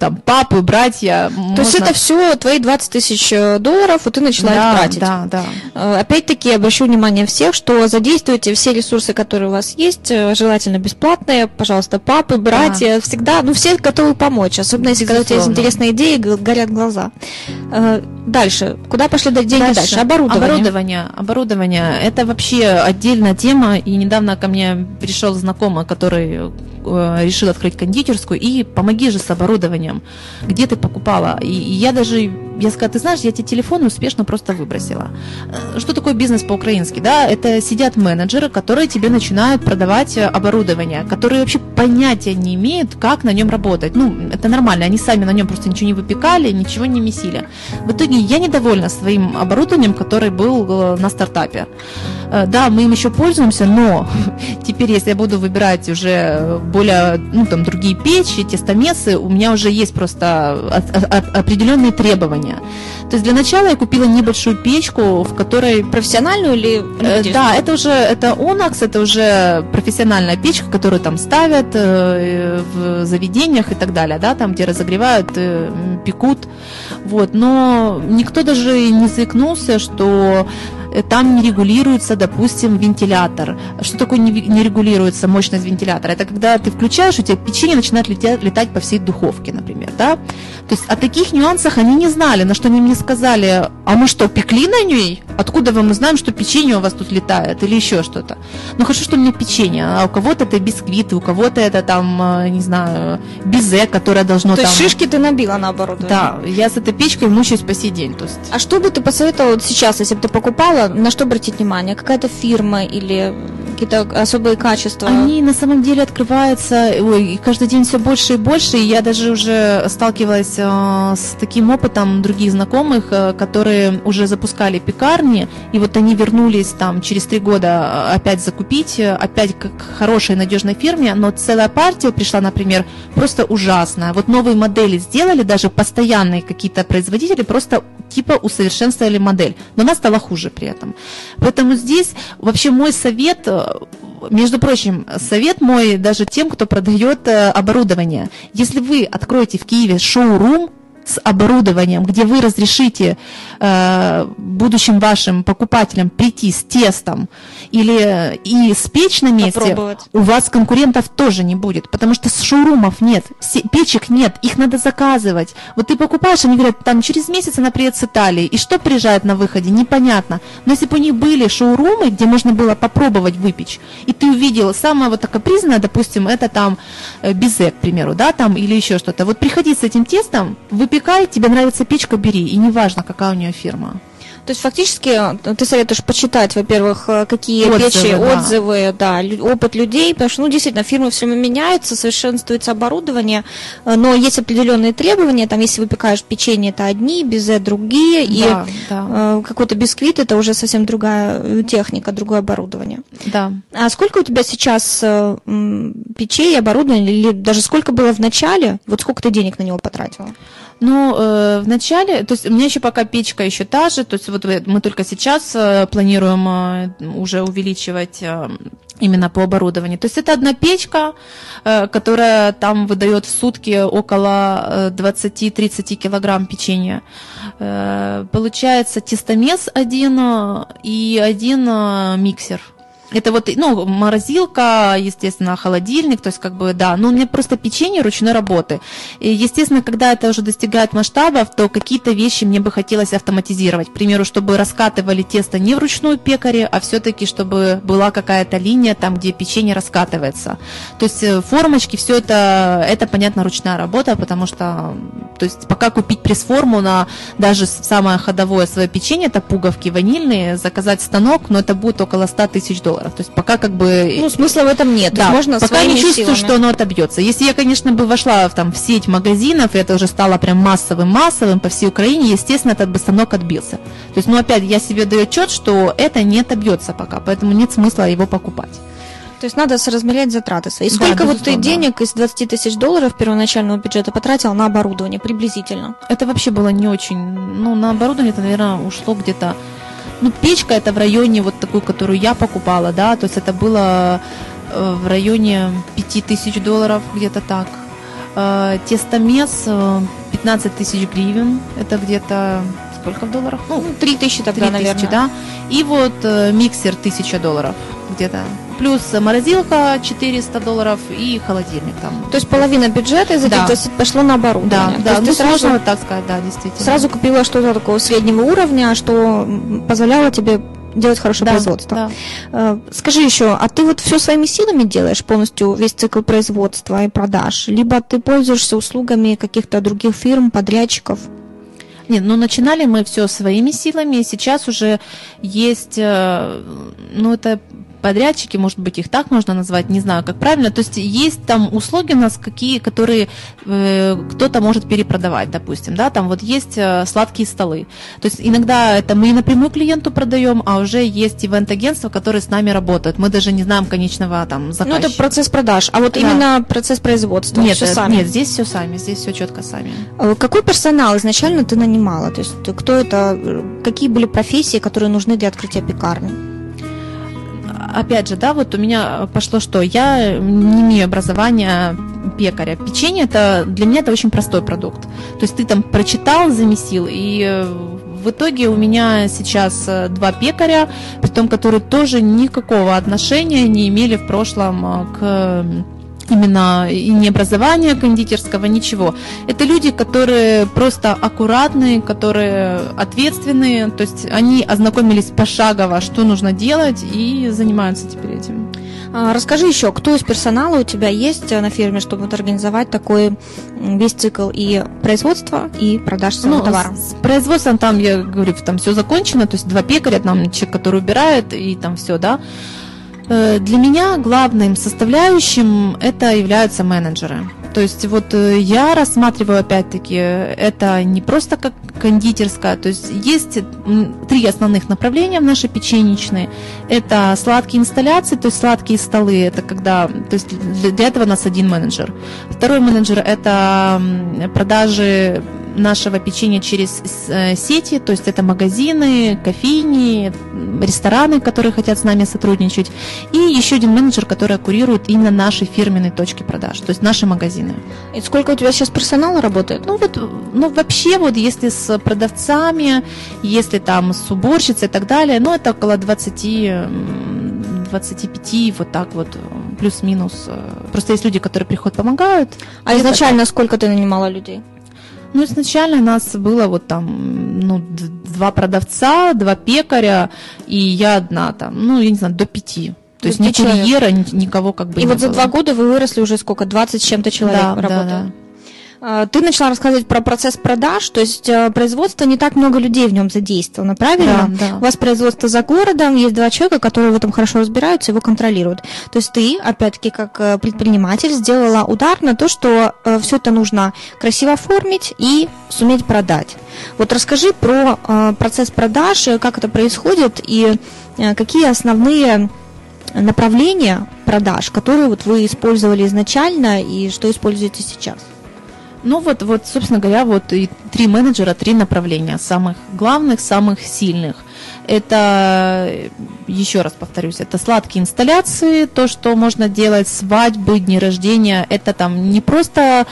Speaker 2: там папы, братья.
Speaker 1: То есть это все твои 20 тысяч э, долларов, и ты начала
Speaker 2: да,
Speaker 1: их тратить.
Speaker 2: Да, да.
Speaker 1: Э, Опять-таки, обращу внимание всех, что задействуйте все ресурсы, которые у вас есть, э, желательно бесплатные, пожалуйста, папы, братья, всегда, ну, все готовы помочь, особенно если когда у тебя есть
Speaker 2: Безусловно.
Speaker 1: интересные идеи, горят глаза. Дальше, куда пошли деньги дальше? Оборудование.
Speaker 2: Оборудование. Оборудование. Это вообще отдельная тема. И недавно ко мне пришел знакомый, который решил открыть кондитерскую. И помоги же с оборудованием. Где ты покупала? И, я даже, я сказала, ты знаешь, я тебе телефон успешно просто выбросила. Э, Что такое бизнес по-украински? Да, это сидят менеджеры, которые тебе начинают продавать э, оборудование, которые вообще понятия не имеют, как на нем работать. Ну, это нормально, они сами на нем просто ничего не выпекали, ничего не месили. В итоге я недовольна своим оборудованием, который был э, на стартапе. Э, Да, мы им еще пользуемся, но теперь, если я буду выбирать уже более, ну, там, другие печи, тестомесы, у меня уже есть просто определенные требования. То есть для начала я купила небольшую печку, в которой
Speaker 1: Профессиональную или
Speaker 2: Э? Да, это уже это Onax, это уже профессиональная печка, которую там ставят э, в заведениях и так далее, да, там где разогревают, э, пекут, вот. Но никто даже не заикнулся, что э, там не регулируется, допустим, вентилятор. Что такое не, регулируется мощность вентилятора? Это когда ты включаешь, у тебя печенье начинает лететь, летать по всей духовке, например, да? То есть о таких нюансах они не знали, на что они мне сказали, а мы что, пекли на ней? Откуда вы мы знаем, что печенье у вас тут летает или еще что-то? Ну хорошо, что у меня печенье, а у кого-то это бисквиты, у кого-то это там, э, не знаю, безе, которое должно
Speaker 1: То
Speaker 2: там...
Speaker 1: есть шишки ты набила на оборудование?
Speaker 2: Да, я с этой печкой мучаюсь по сей день. То есть
Speaker 1: А что бы ты посоветовала сейчас, если бы ты покупала, на что обратить внимание? Какая-то фирма или какие-то особые качества?
Speaker 2: Они на самом деле открываются ой, каждый день все больше и больше. И я даже уже сталкивалась э, с таким опытом других знакомых, э, которые уже запускали пекарни, и вот они вернулись там через три года э, опять закупить, э, опять к к хорошей надежной фирме, но целая партия пришла, например, просто ужасная. Вот новые модели сделали, даже постоянные какие-то производители просто типа усовершенствовали модель, но она стала хуже при этом. Поэтому здесь вообще мой совет, э, между прочим, совет мой даже тем, кто продает э, оборудование. Если вы откроете в Киеве шоурум с оборудованием, где вы разрешите э, будущим вашим покупателям прийти с тестом или и спечь на месте, у вас конкурентов тоже не будет, потому что с шоурумов нет, печек нет, их надо заказывать. Вот ты покупаешь, они говорят, там через месяц она приедет с Италии, и что приезжает на выходе, непонятно. Но если бы у них были шоурумы, где можно было попробовать выпечь, и ты увидел самое вот такое признанное, допустим, это там э, безе, к примеру, да, там или еще что-то. Вот приходи с этим тестом, выпекай, тебе нравится печка, бери, и неважно, какая у нее фирма.
Speaker 1: То есть фактически э, ты советуешь почитать, во-первых, э, какие
Speaker 2: Отзывы,
Speaker 1: печи,
Speaker 2: да.
Speaker 1: отзывы, да, опыт людей, потому что, ну, действительно, фирмы все время меняются, совершенствуется оборудование, э, но есть определенные требования, там, если выпекаешь печенье, это одни, безе другие, и
Speaker 2: да, да,
Speaker 1: э, какой-то бисквит, это уже совсем другая техника, другое оборудование.
Speaker 2: да.
Speaker 1: А сколько у тебя сейчас печей, оборудования, или даже сколько было в начале, вот сколько ты денег на него потратила?
Speaker 2: Ну, э, в начале, то есть у меня еще пока печка еще та же, то есть вот мы только сейчас э, планируем э, уже увеличивать э, именно по оборудованию. То есть это одна печка, э, которая там выдает в сутки около э, 20-30 килограмм печенья. Э, Получается тестомес один э, и один э, миксер. Это вот, ну, морозилка, естественно, холодильник, то есть как бы, да, но у меня просто печенье ручной работы. И, естественно, когда это уже достигает масштабов, то какие-то вещи мне бы хотелось автоматизировать. К примеру, чтобы раскатывали тесто не вручную пекаре, а все-таки, чтобы была какая-то линия там, где печенье раскатывается. То есть э, формочки, все это, это, понятно, ручная работа, потому что, то есть пока купить пресс-форму на даже самое ходовое свое печенье, это пуговки ванильные, заказать станок, но это будет около 100 тысяч долларов долларов. То есть пока как бы...
Speaker 1: Ну, смысла в этом нет.
Speaker 2: Да, можно пока не чувствую, силами. что оно отобьется. Если я, конечно, бы вошла в, там, в сеть магазинов, и это уже стало прям массовым-массовым по всей Украине, естественно, этот бы станок отбился. То есть, ну, опять, я себе даю отчет, что это не отобьется пока, поэтому нет смысла его покупать.
Speaker 1: То есть надо соразмерять затраты свои. Сколько да, вот ты денег из 20 тысяч долларов первоначального бюджета потратил на оборудование приблизительно?
Speaker 2: Это вообще было не очень. Ну, на оборудование это, наверное, ушло где-то ну, печка это в районе вот такую, которую я покупала, да, то есть это было э, в районе 5000 долларов, где-то так. Э, тестомес 15 э, тысяч гривен, это где-то сколько в долларах?
Speaker 1: Ну, 3 тысячи тогда, 3 наверное.
Speaker 2: да. И вот миксер 1000 долларов где-то плюс морозилка 400 долларов и холодильник там.
Speaker 1: То есть половина бюджета из этих да. 20 пошло на оборудование.
Speaker 2: Да, да.
Speaker 1: ну,
Speaker 2: сразу, можно так сказать, да, действительно.
Speaker 1: Сразу купила что-то такого среднего уровня, что позволяло тебе делать хорошее да, производство. Да. Э, скажи еще, а ты вот все своими силами делаешь полностью весь цикл производства и продаж, либо ты пользуешься услугами каких-то других фирм, подрядчиков?
Speaker 2: Нет, ну начинали мы все своими силами, сейчас уже есть, э, ну это подрядчики, может быть, их так можно назвать, не знаю, как правильно. То есть есть там услуги у нас какие, которые э, кто-то может перепродавать, допустим, да, там вот есть э, сладкие столы. То есть иногда это мы напрямую клиенту продаем, а уже есть ивент-агентства, которые с нами работают. Мы даже не знаем конечного там заказчика.
Speaker 1: Ну, это процесс продаж, а вот да. именно процесс производства.
Speaker 2: Нет, все э, сами. нет, здесь все сами, здесь все четко сами.
Speaker 1: А какой персонал изначально ты нанимала? То есть кто это, какие были профессии, которые нужны для открытия пекарни?
Speaker 2: Опять же, да, вот у меня пошло что? Я не имею образования пекаря. Печенье это для меня это очень простой продукт. То есть ты там прочитал, замесил, и э, в итоге у меня сейчас э, два пекаря, при том, которые тоже никакого отношения не имели в прошлом э, к именно и не образования кондитерского, ничего. Это люди, которые просто аккуратные, которые ответственные, то есть они ознакомились пошагово, что нужно делать и занимаются теперь этим.
Speaker 1: А, расскажи еще, кто из персонала у тебя есть на фирме, чтобы вот организовать такой весь цикл и производства, и продаж своего ну, товара?
Speaker 2: С производством там, я говорю, там все закончено, то есть два пекаря, там человек, который убирает, и там все, да. Э, для меня главным составляющим это являются менеджеры. То есть вот э, я рассматриваю опять-таки это не просто как кондитерская, то есть есть три основных направления в нашей печеничной. Это сладкие инсталляции, то есть сладкие столы, это когда, то есть для этого у нас один менеджер. Второй менеджер это продажи нашего печенья через э, сети, то есть это магазины, кофейни, рестораны, которые хотят с нами сотрудничать, и еще один менеджер, который курирует именно наши фирменные точки продаж, то есть наши магазины.
Speaker 1: И сколько у тебя сейчас персонала работает?
Speaker 2: Ну вот, ну вообще вот если с продавцами, если там с уборщицей и так далее, ну это около 20 25, вот так вот, плюс-минус. Просто есть люди, которые приходят, помогают.
Speaker 1: А изначально сколько ты нанимала людей?
Speaker 2: Ну, изначально нас было вот там, ну, два продавца, два пекаря, и я одна там, ну, я не знаю, до пяти. То есть ни курьера, ни, никого как бы
Speaker 1: И вот
Speaker 2: было.
Speaker 1: за два года вы выросли уже сколько? 20 с чем-то человек да, работает? Да, да. А, ты начала рассказывать про процесс продаж, то есть э, производство не так много людей в нем задействовано, правильно?
Speaker 2: Да, да.
Speaker 1: У вас производство за городом, есть два человека, которые в этом хорошо разбираются, его контролируют. То есть ты, опять-таки, как э, предприниматель, сделала удар на то, что э, все это нужно красиво оформить и суметь продать. Вот расскажи про процесс продаж, как это происходит и какие основные направления продаж, которые вот вы использовали изначально и что используете сейчас?
Speaker 2: Ну вот, вот, собственно говоря, вот и три менеджера, три направления, самых главных, самых сильных. Это, еще раз повторюсь, это сладкие инсталляции, то, что можно делать, свадьбы, дни рождения, это там не просто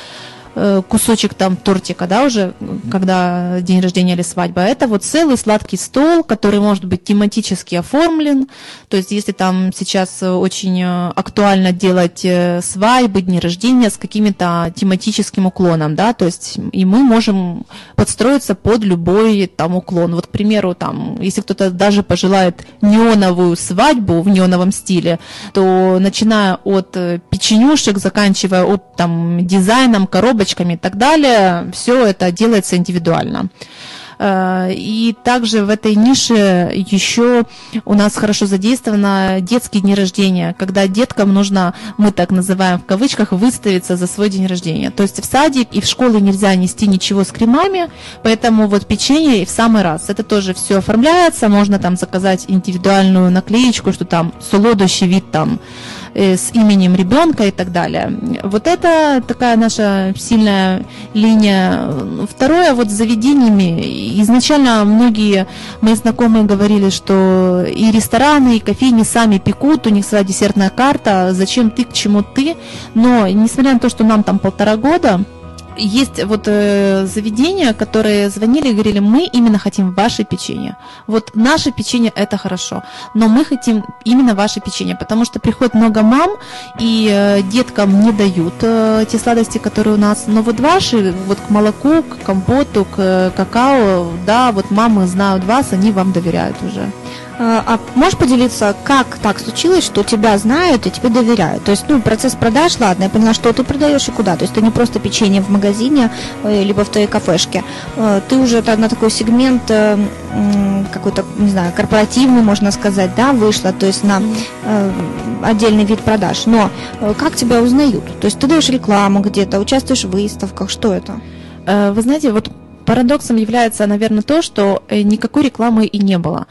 Speaker 2: кусочек там тортика, да, уже, когда день рождения или свадьба. Это вот целый сладкий стол, который может быть тематически оформлен. То есть, если там сейчас очень актуально делать свадьбы, дни рождения с какими-то тематическим уклоном, да, то есть и мы можем подстроиться под любой там уклон. Вот, к примеру, там, если кто-то даже пожелает неоновую свадьбу в неоновом стиле, то начиная от э, печенюшек, заканчивая от там дизайном, коробочками и так далее, все это делается индивидуально. Э, и также в этой нише еще у нас хорошо задействовано детские дни рождения, когда деткам нужно, мы так называем в кавычках, выставиться за свой день рождения. То есть в садик и в школе нельзя нести ничего с кремами, поэтому вот печенье и в самый раз. Это тоже все оформляется, можно там заказать индивидуальную наклеечку, что там солодущий вид там с именем ребенка и так далее. Вот это такая наша сильная линия. Второе, вот с заведениями. Изначально многие мои знакомые говорили, что и рестораны, и кофейни сами пекут, у них своя десертная карта, зачем ты, к чему ты. Но, несмотря на то, что нам там полтора года, есть вот э, заведения, которые звонили и говорили, мы именно хотим ваше печенье. Вот наше печенье это хорошо, но мы хотим именно ваше печенье, потому что приходит много мам, и э, деткам не дают э, те сладости, которые у нас. Но вот ваши, вот к молоку, к компоту, к э, какао, да, вот мамы знают вас, они вам доверяют уже.
Speaker 1: А, а можешь поделиться, как так случилось, что тебя знают и тебе доверяют? То есть, ну, процесс продаж, ладно, я поняла, что ты продаешь и куда. То есть, это не просто печенье в магазине, э, либо в твоей кафешке. Э, ты уже на такой сегмент э, какой-то, не знаю, корпоративный, можно сказать, да, вышла, то есть на отдельный вид продаж. Но как тебя узнают? То есть, ты даешь рекламу где-то, участвуешь в выставках, что это?
Speaker 2: Вы знаете, вот парадоксом является, наверное, то, что никакой рекламы и не было.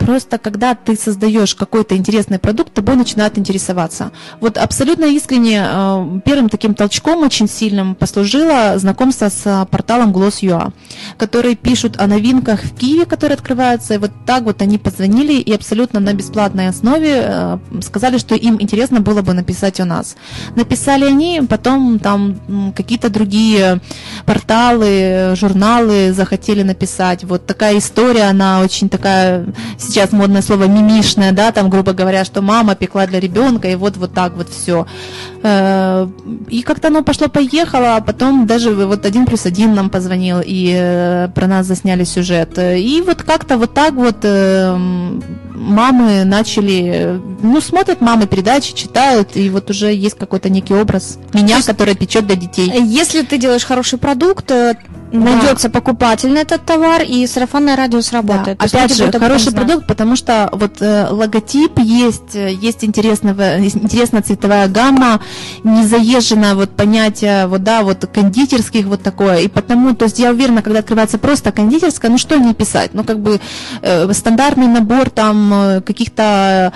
Speaker 2: Просто когда ты создаешь какой-то интересный продукт, тобой начинают интересоваться. Вот абсолютно искренне э, первым таким толчком очень сильным послужило знакомство с э, порталом Gloss.ua, которые пишут о новинках в Киеве, которые открываются. И вот так вот они позвонили и абсолютно на бесплатной основе э, сказали, что им интересно было бы написать о нас. Написали они, потом там какие-то другие порталы, журналы захотели написать. Вот такая история, она очень такая сейчас модное слово мимишное, да, там, грубо говоря, что мама пекла для ребенка, и вот вот так вот все. Э, и как-то оно пошло-поехало, а потом даже вот один плюс один нам позвонил, и э, про нас засняли сюжет. И вот как-то вот так вот э, мамы начали, ну, смотрят мамы передачи, читают, и вот уже есть какой-то некий образ меня, есть, который печет для детей.
Speaker 1: Если ты делаешь хороший продукт, найдется да. покупатель на этот товар, и сарафанное радио сработает.
Speaker 2: Да. Опять же, хороший продукт, потому что вот э, логотип есть, есть интересного, интересная цветовая гамма, не заезжено вот понятие, вот да, вот кондитерских вот такое, и потому, то есть я уверена, когда открывается просто кондитерская, ну что не писать, ну как бы э, стандартный набор там э, каких-то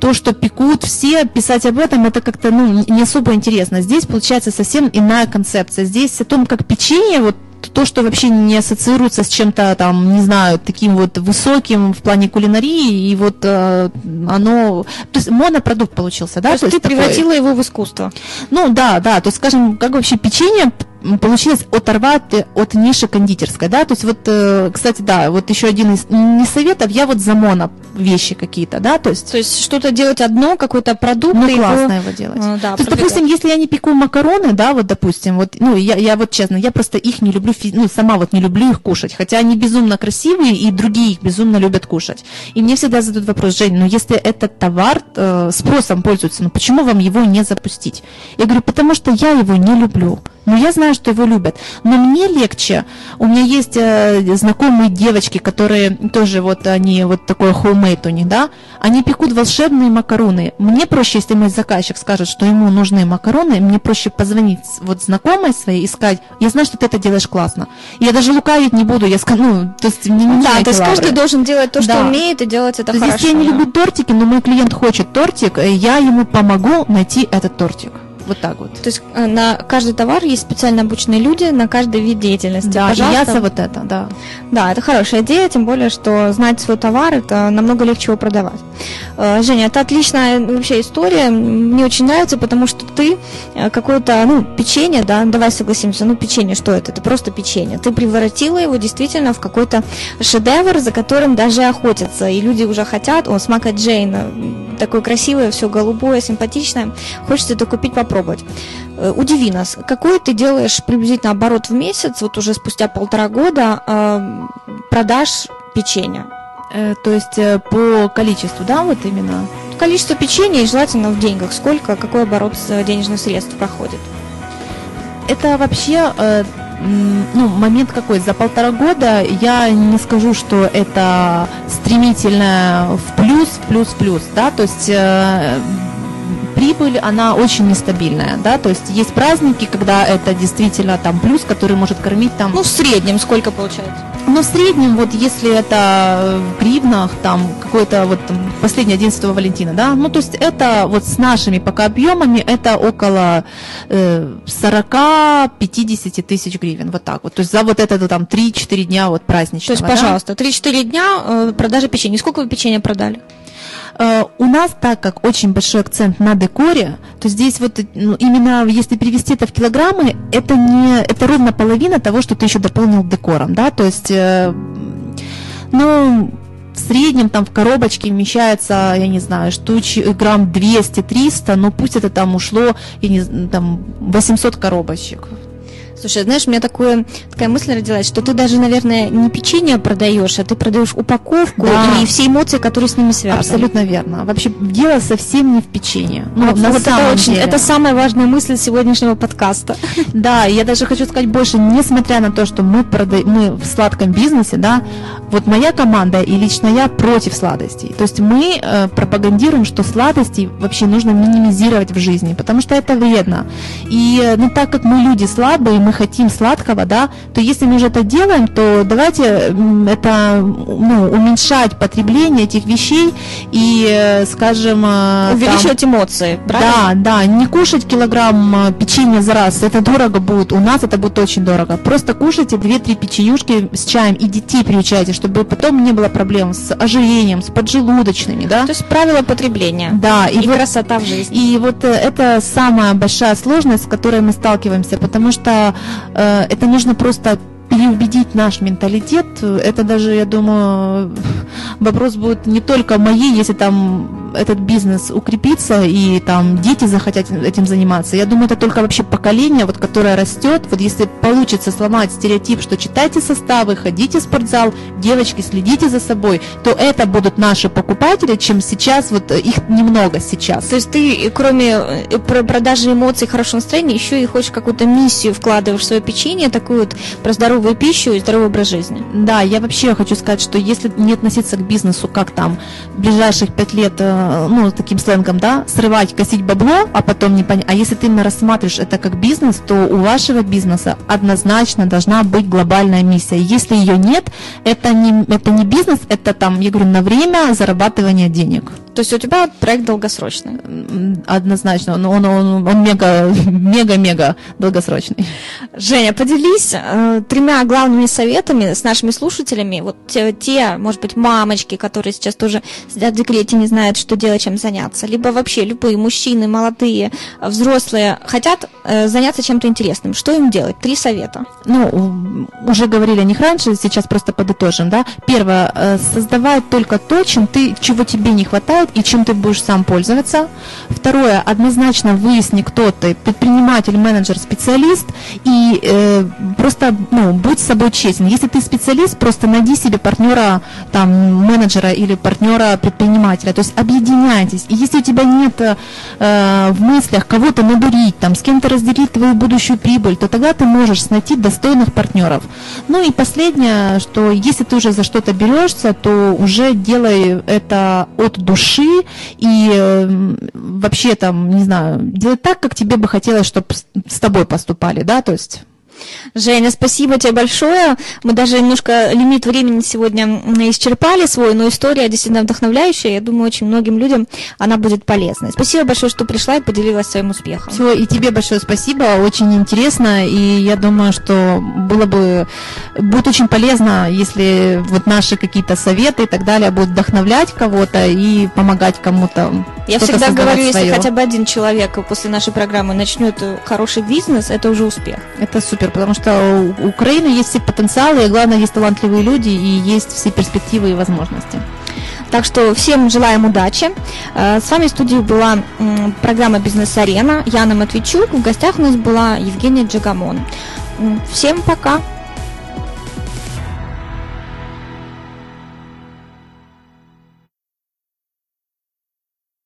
Speaker 2: то, что пекут все, писать об этом, это как-то ну, не особо интересно. Здесь получается совсем иная концепция. Здесь о том, как печенье, вот то, что вообще не ассоциируется с чем-то там, не знаю, таким вот высоким в плане кулинарии, и вот э, оно, то есть монопродукт получился, да?
Speaker 1: То есть то ты есть превратила такой... его в искусство.
Speaker 2: Ну да, да, то есть, скажем, как вообще печенье получилось оторвать от ниши кондитерской, да, то есть вот, э, кстати, да, вот еще один из не советов, я вот за моно вещи какие-то, да, то есть...
Speaker 1: То есть что-то делать одно, какой-то продукт,
Speaker 2: ну, классно его, его делать. Ну, да, то есть, допустим, если я не пеку макароны, да, вот, допустим, вот, ну, я, я вот честно, я просто их не люблю, ну, сама вот не люблю их кушать, хотя они безумно красивые, и другие их безумно любят кушать. И мне всегда задают вопрос, Жень, ну, если этот товар э, спросом пользуется, ну, почему вам его не запустить? Я говорю, потому что я его не люблю. Но я знаю, что его любят. Но мне легче. У меня есть э, знакомые девочки, которые тоже вот они вот такой homemade у них, да, они пекут волшебные макароны. Мне проще, если мой заказчик скажет, что ему нужны макароны, мне проще позвонить вот знакомой своей и сказать, я знаю, что ты это делаешь классно. Я даже лукавить не буду, я скажу, ну, то есть не,
Speaker 1: не Да, то есть каждый должен делать то, что да. умеет, и делать это то хорошо.
Speaker 2: Если я не люблю тортики, но мой клиент хочет тортик, э, я ему помогу найти этот тортик. Вот так вот.
Speaker 1: То есть э, на каждый товар есть специально обученные люди на каждый вид деятельности.
Speaker 2: Да, Пожалуйста. яйца вот это, да.
Speaker 1: Да, это хорошая идея, тем более, что знать свой товар, это намного легче его продавать. Э, Женя, это отличная вообще история, мне очень нравится, потому что ты э, какое-то, ну, печенье, да, давай согласимся, ну, печенье, что это? Это просто печенье. Ты превратила его действительно в какой-то шедевр, за которым даже охотятся, и люди уже хотят, о, смака Джейн, такое красивое, все голубое, симпатичное, хочется это купить, попробовать. Э, удиви нас, какой ты делаешь приблизительно оборот в месяц, вот уже спустя полтора года продаж печенья?
Speaker 2: Э, то есть э, по количеству, да, вот именно?
Speaker 1: Количество печенья и желательно в деньгах. Сколько, какой оборот денежных средств проходит?
Speaker 2: Это вообще ну, момент какой? За полтора года я не скажу, что это стремительно в плюс, плюс, плюс, да, то есть прибыль, она очень нестабильная, да, то есть есть праздники, когда это действительно там плюс, который может кормить там...
Speaker 1: Ну, в среднем сколько получается?
Speaker 2: Ну, в среднем, вот если это в гривнах, там, какое-то вот там, последнее 11 Валентина, да, ну, то есть это вот с нашими пока объемами, это около э, 40-50 тысяч гривен, вот так вот, то есть за вот это там 3-4 дня вот праздничного,
Speaker 1: То есть, пожалуйста, 3-4 дня э, продажи печенья. Сколько вы печенья продали?
Speaker 2: Э, у нас, так как очень большой акцент на декоре, то здесь вот ну, именно если перевести это в килограммы, это не это ровно половина того, что ты еще дополнил декором, да, то есть, э, ну, в среднем там в коробочке вмещается, я не знаю, штуч, грамм 200-300, но пусть это там ушло, я не, там 800 коробочек.
Speaker 1: Слушай, знаешь, у меня такое, такая мысль родилась, что ты даже, наверное, не печенье продаешь, а ты продаешь упаковку да. и все эмоции, которые с ними связаны.
Speaker 2: Абсолютно верно. Вообще дело совсем не в печенье.
Speaker 1: Ну, вот, на вот самом это, очень, деле. это самая важная мысль сегодняшнего подкаста.
Speaker 2: Да, я даже хочу сказать больше, несмотря на то, что мы, продаем, мы в сладком бизнесе, да, вот моя команда и лично я против сладостей. То есть мы э, пропагандируем, что сладости вообще нужно минимизировать в жизни, потому что это вредно. И э, ну, так как мы люди слабые, мы хотим сладкого, да, то если мы уже это делаем, то давайте это ну, уменьшать потребление этих вещей и, э, скажем...
Speaker 1: Э, Увеличивать там, эмоции,
Speaker 2: правильно? Да, да, не кушать килограмм э, печенья за раз, это дорого будет, у нас это будет очень дорого. Просто кушайте 2-3 печенюшки с чаем и детей приучайте, чтобы потом не было проблем с ожирением, с поджелудочными, да?
Speaker 1: То есть правила потребления.
Speaker 2: Да.
Speaker 1: И, и вот, красота в жизни.
Speaker 2: И вот это самая большая сложность, с которой мы сталкиваемся, потому что это нужно просто переубедить наш менталитет, это даже, я думаю, вопрос будет не только моей, если там этот бизнес укрепится и там дети захотят этим заниматься. Я думаю, это только вообще поколение, вот, которое растет. Вот если получится сломать стереотип, что читайте составы, ходите в спортзал, девочки, следите за собой, то это будут наши покупатели, чем сейчас, вот их немного сейчас.
Speaker 1: То есть ты, кроме э, продажи эмоций, хорошего настроения, еще и хочешь какую-то миссию вкладываешь в свое печенье, такую вот про здоровую пищу и здоровый образ жизни.
Speaker 2: Да, я вообще хочу сказать, что если не относиться к бизнесу как там ближайших пять лет э, ну, таким сленгом, да, срывать, косить бабло, а потом не понять. А если ты именно рассматриваешь это как бизнес, то у вашего бизнеса однозначно должна быть глобальная миссия. Если ее нет, это не, это не бизнес, это там, я говорю, на время зарабатывания денег.
Speaker 1: То есть у тебя проект долгосрочный?
Speaker 2: Однозначно, он, он, он, он мега, мега-мега долгосрочный.
Speaker 1: Женя, поделись э, тремя главными советами с нашими слушателями. Вот те, те, может быть, мамочки, которые сейчас тоже сидят в декрете, не знают, что делать, чем заняться. Либо вообще любые мужчины, молодые, взрослые хотят заняться чем-то интересным. Что им делать? Три совета.
Speaker 2: Ну, уже говорили о них раньше, сейчас просто подытожим. Да? Первое, э, создавай только то, чем ты, чего тебе не хватает, и чем ты будешь сам пользоваться. Второе, однозначно выясни, кто ты, предприниматель, менеджер, специалист, и э, просто ну, будь с собой честен. Если ты специалист, просто найди себе партнера, там, менеджера или партнера предпринимателя, то есть объединяйтесь. И если у тебя нет э, в мыслях кого-то надурить, там, с кем-то разделить твою будущую прибыль, то тогда ты можешь найти достойных партнеров. Ну и последнее, что если ты уже за что-то берешься, то уже делай это от души, и э, вообще там, не знаю, делать так, как тебе бы хотелось, чтобы с тобой поступали, да, то есть...
Speaker 1: Женя, спасибо тебе большое. Мы даже немножко лимит времени сегодня исчерпали свой, но история действительно вдохновляющая. Я думаю, очень многим людям она будет полезной. Спасибо большое, что пришла и поделилась своим успехом.
Speaker 2: Все, и тебе большое спасибо. Очень интересно. И я думаю, что было бы будет очень полезно, если вот наши какие-то советы и так далее будут вдохновлять кого-то и помогать кому-то.
Speaker 1: Я всегда говорю, свое. если хотя бы один человек после нашей программы начнет хороший бизнес, это уже успех.
Speaker 2: Это супер, потому что у Украины есть все потенциалы, и главное, есть талантливые люди, и есть все перспективы и возможности.
Speaker 1: Так что всем желаем удачи. Э, с вами в студии была программа «Бизнес-арена». Яна Матвейчук. В гостях у нас была Евгения Джагамон. Всем пока!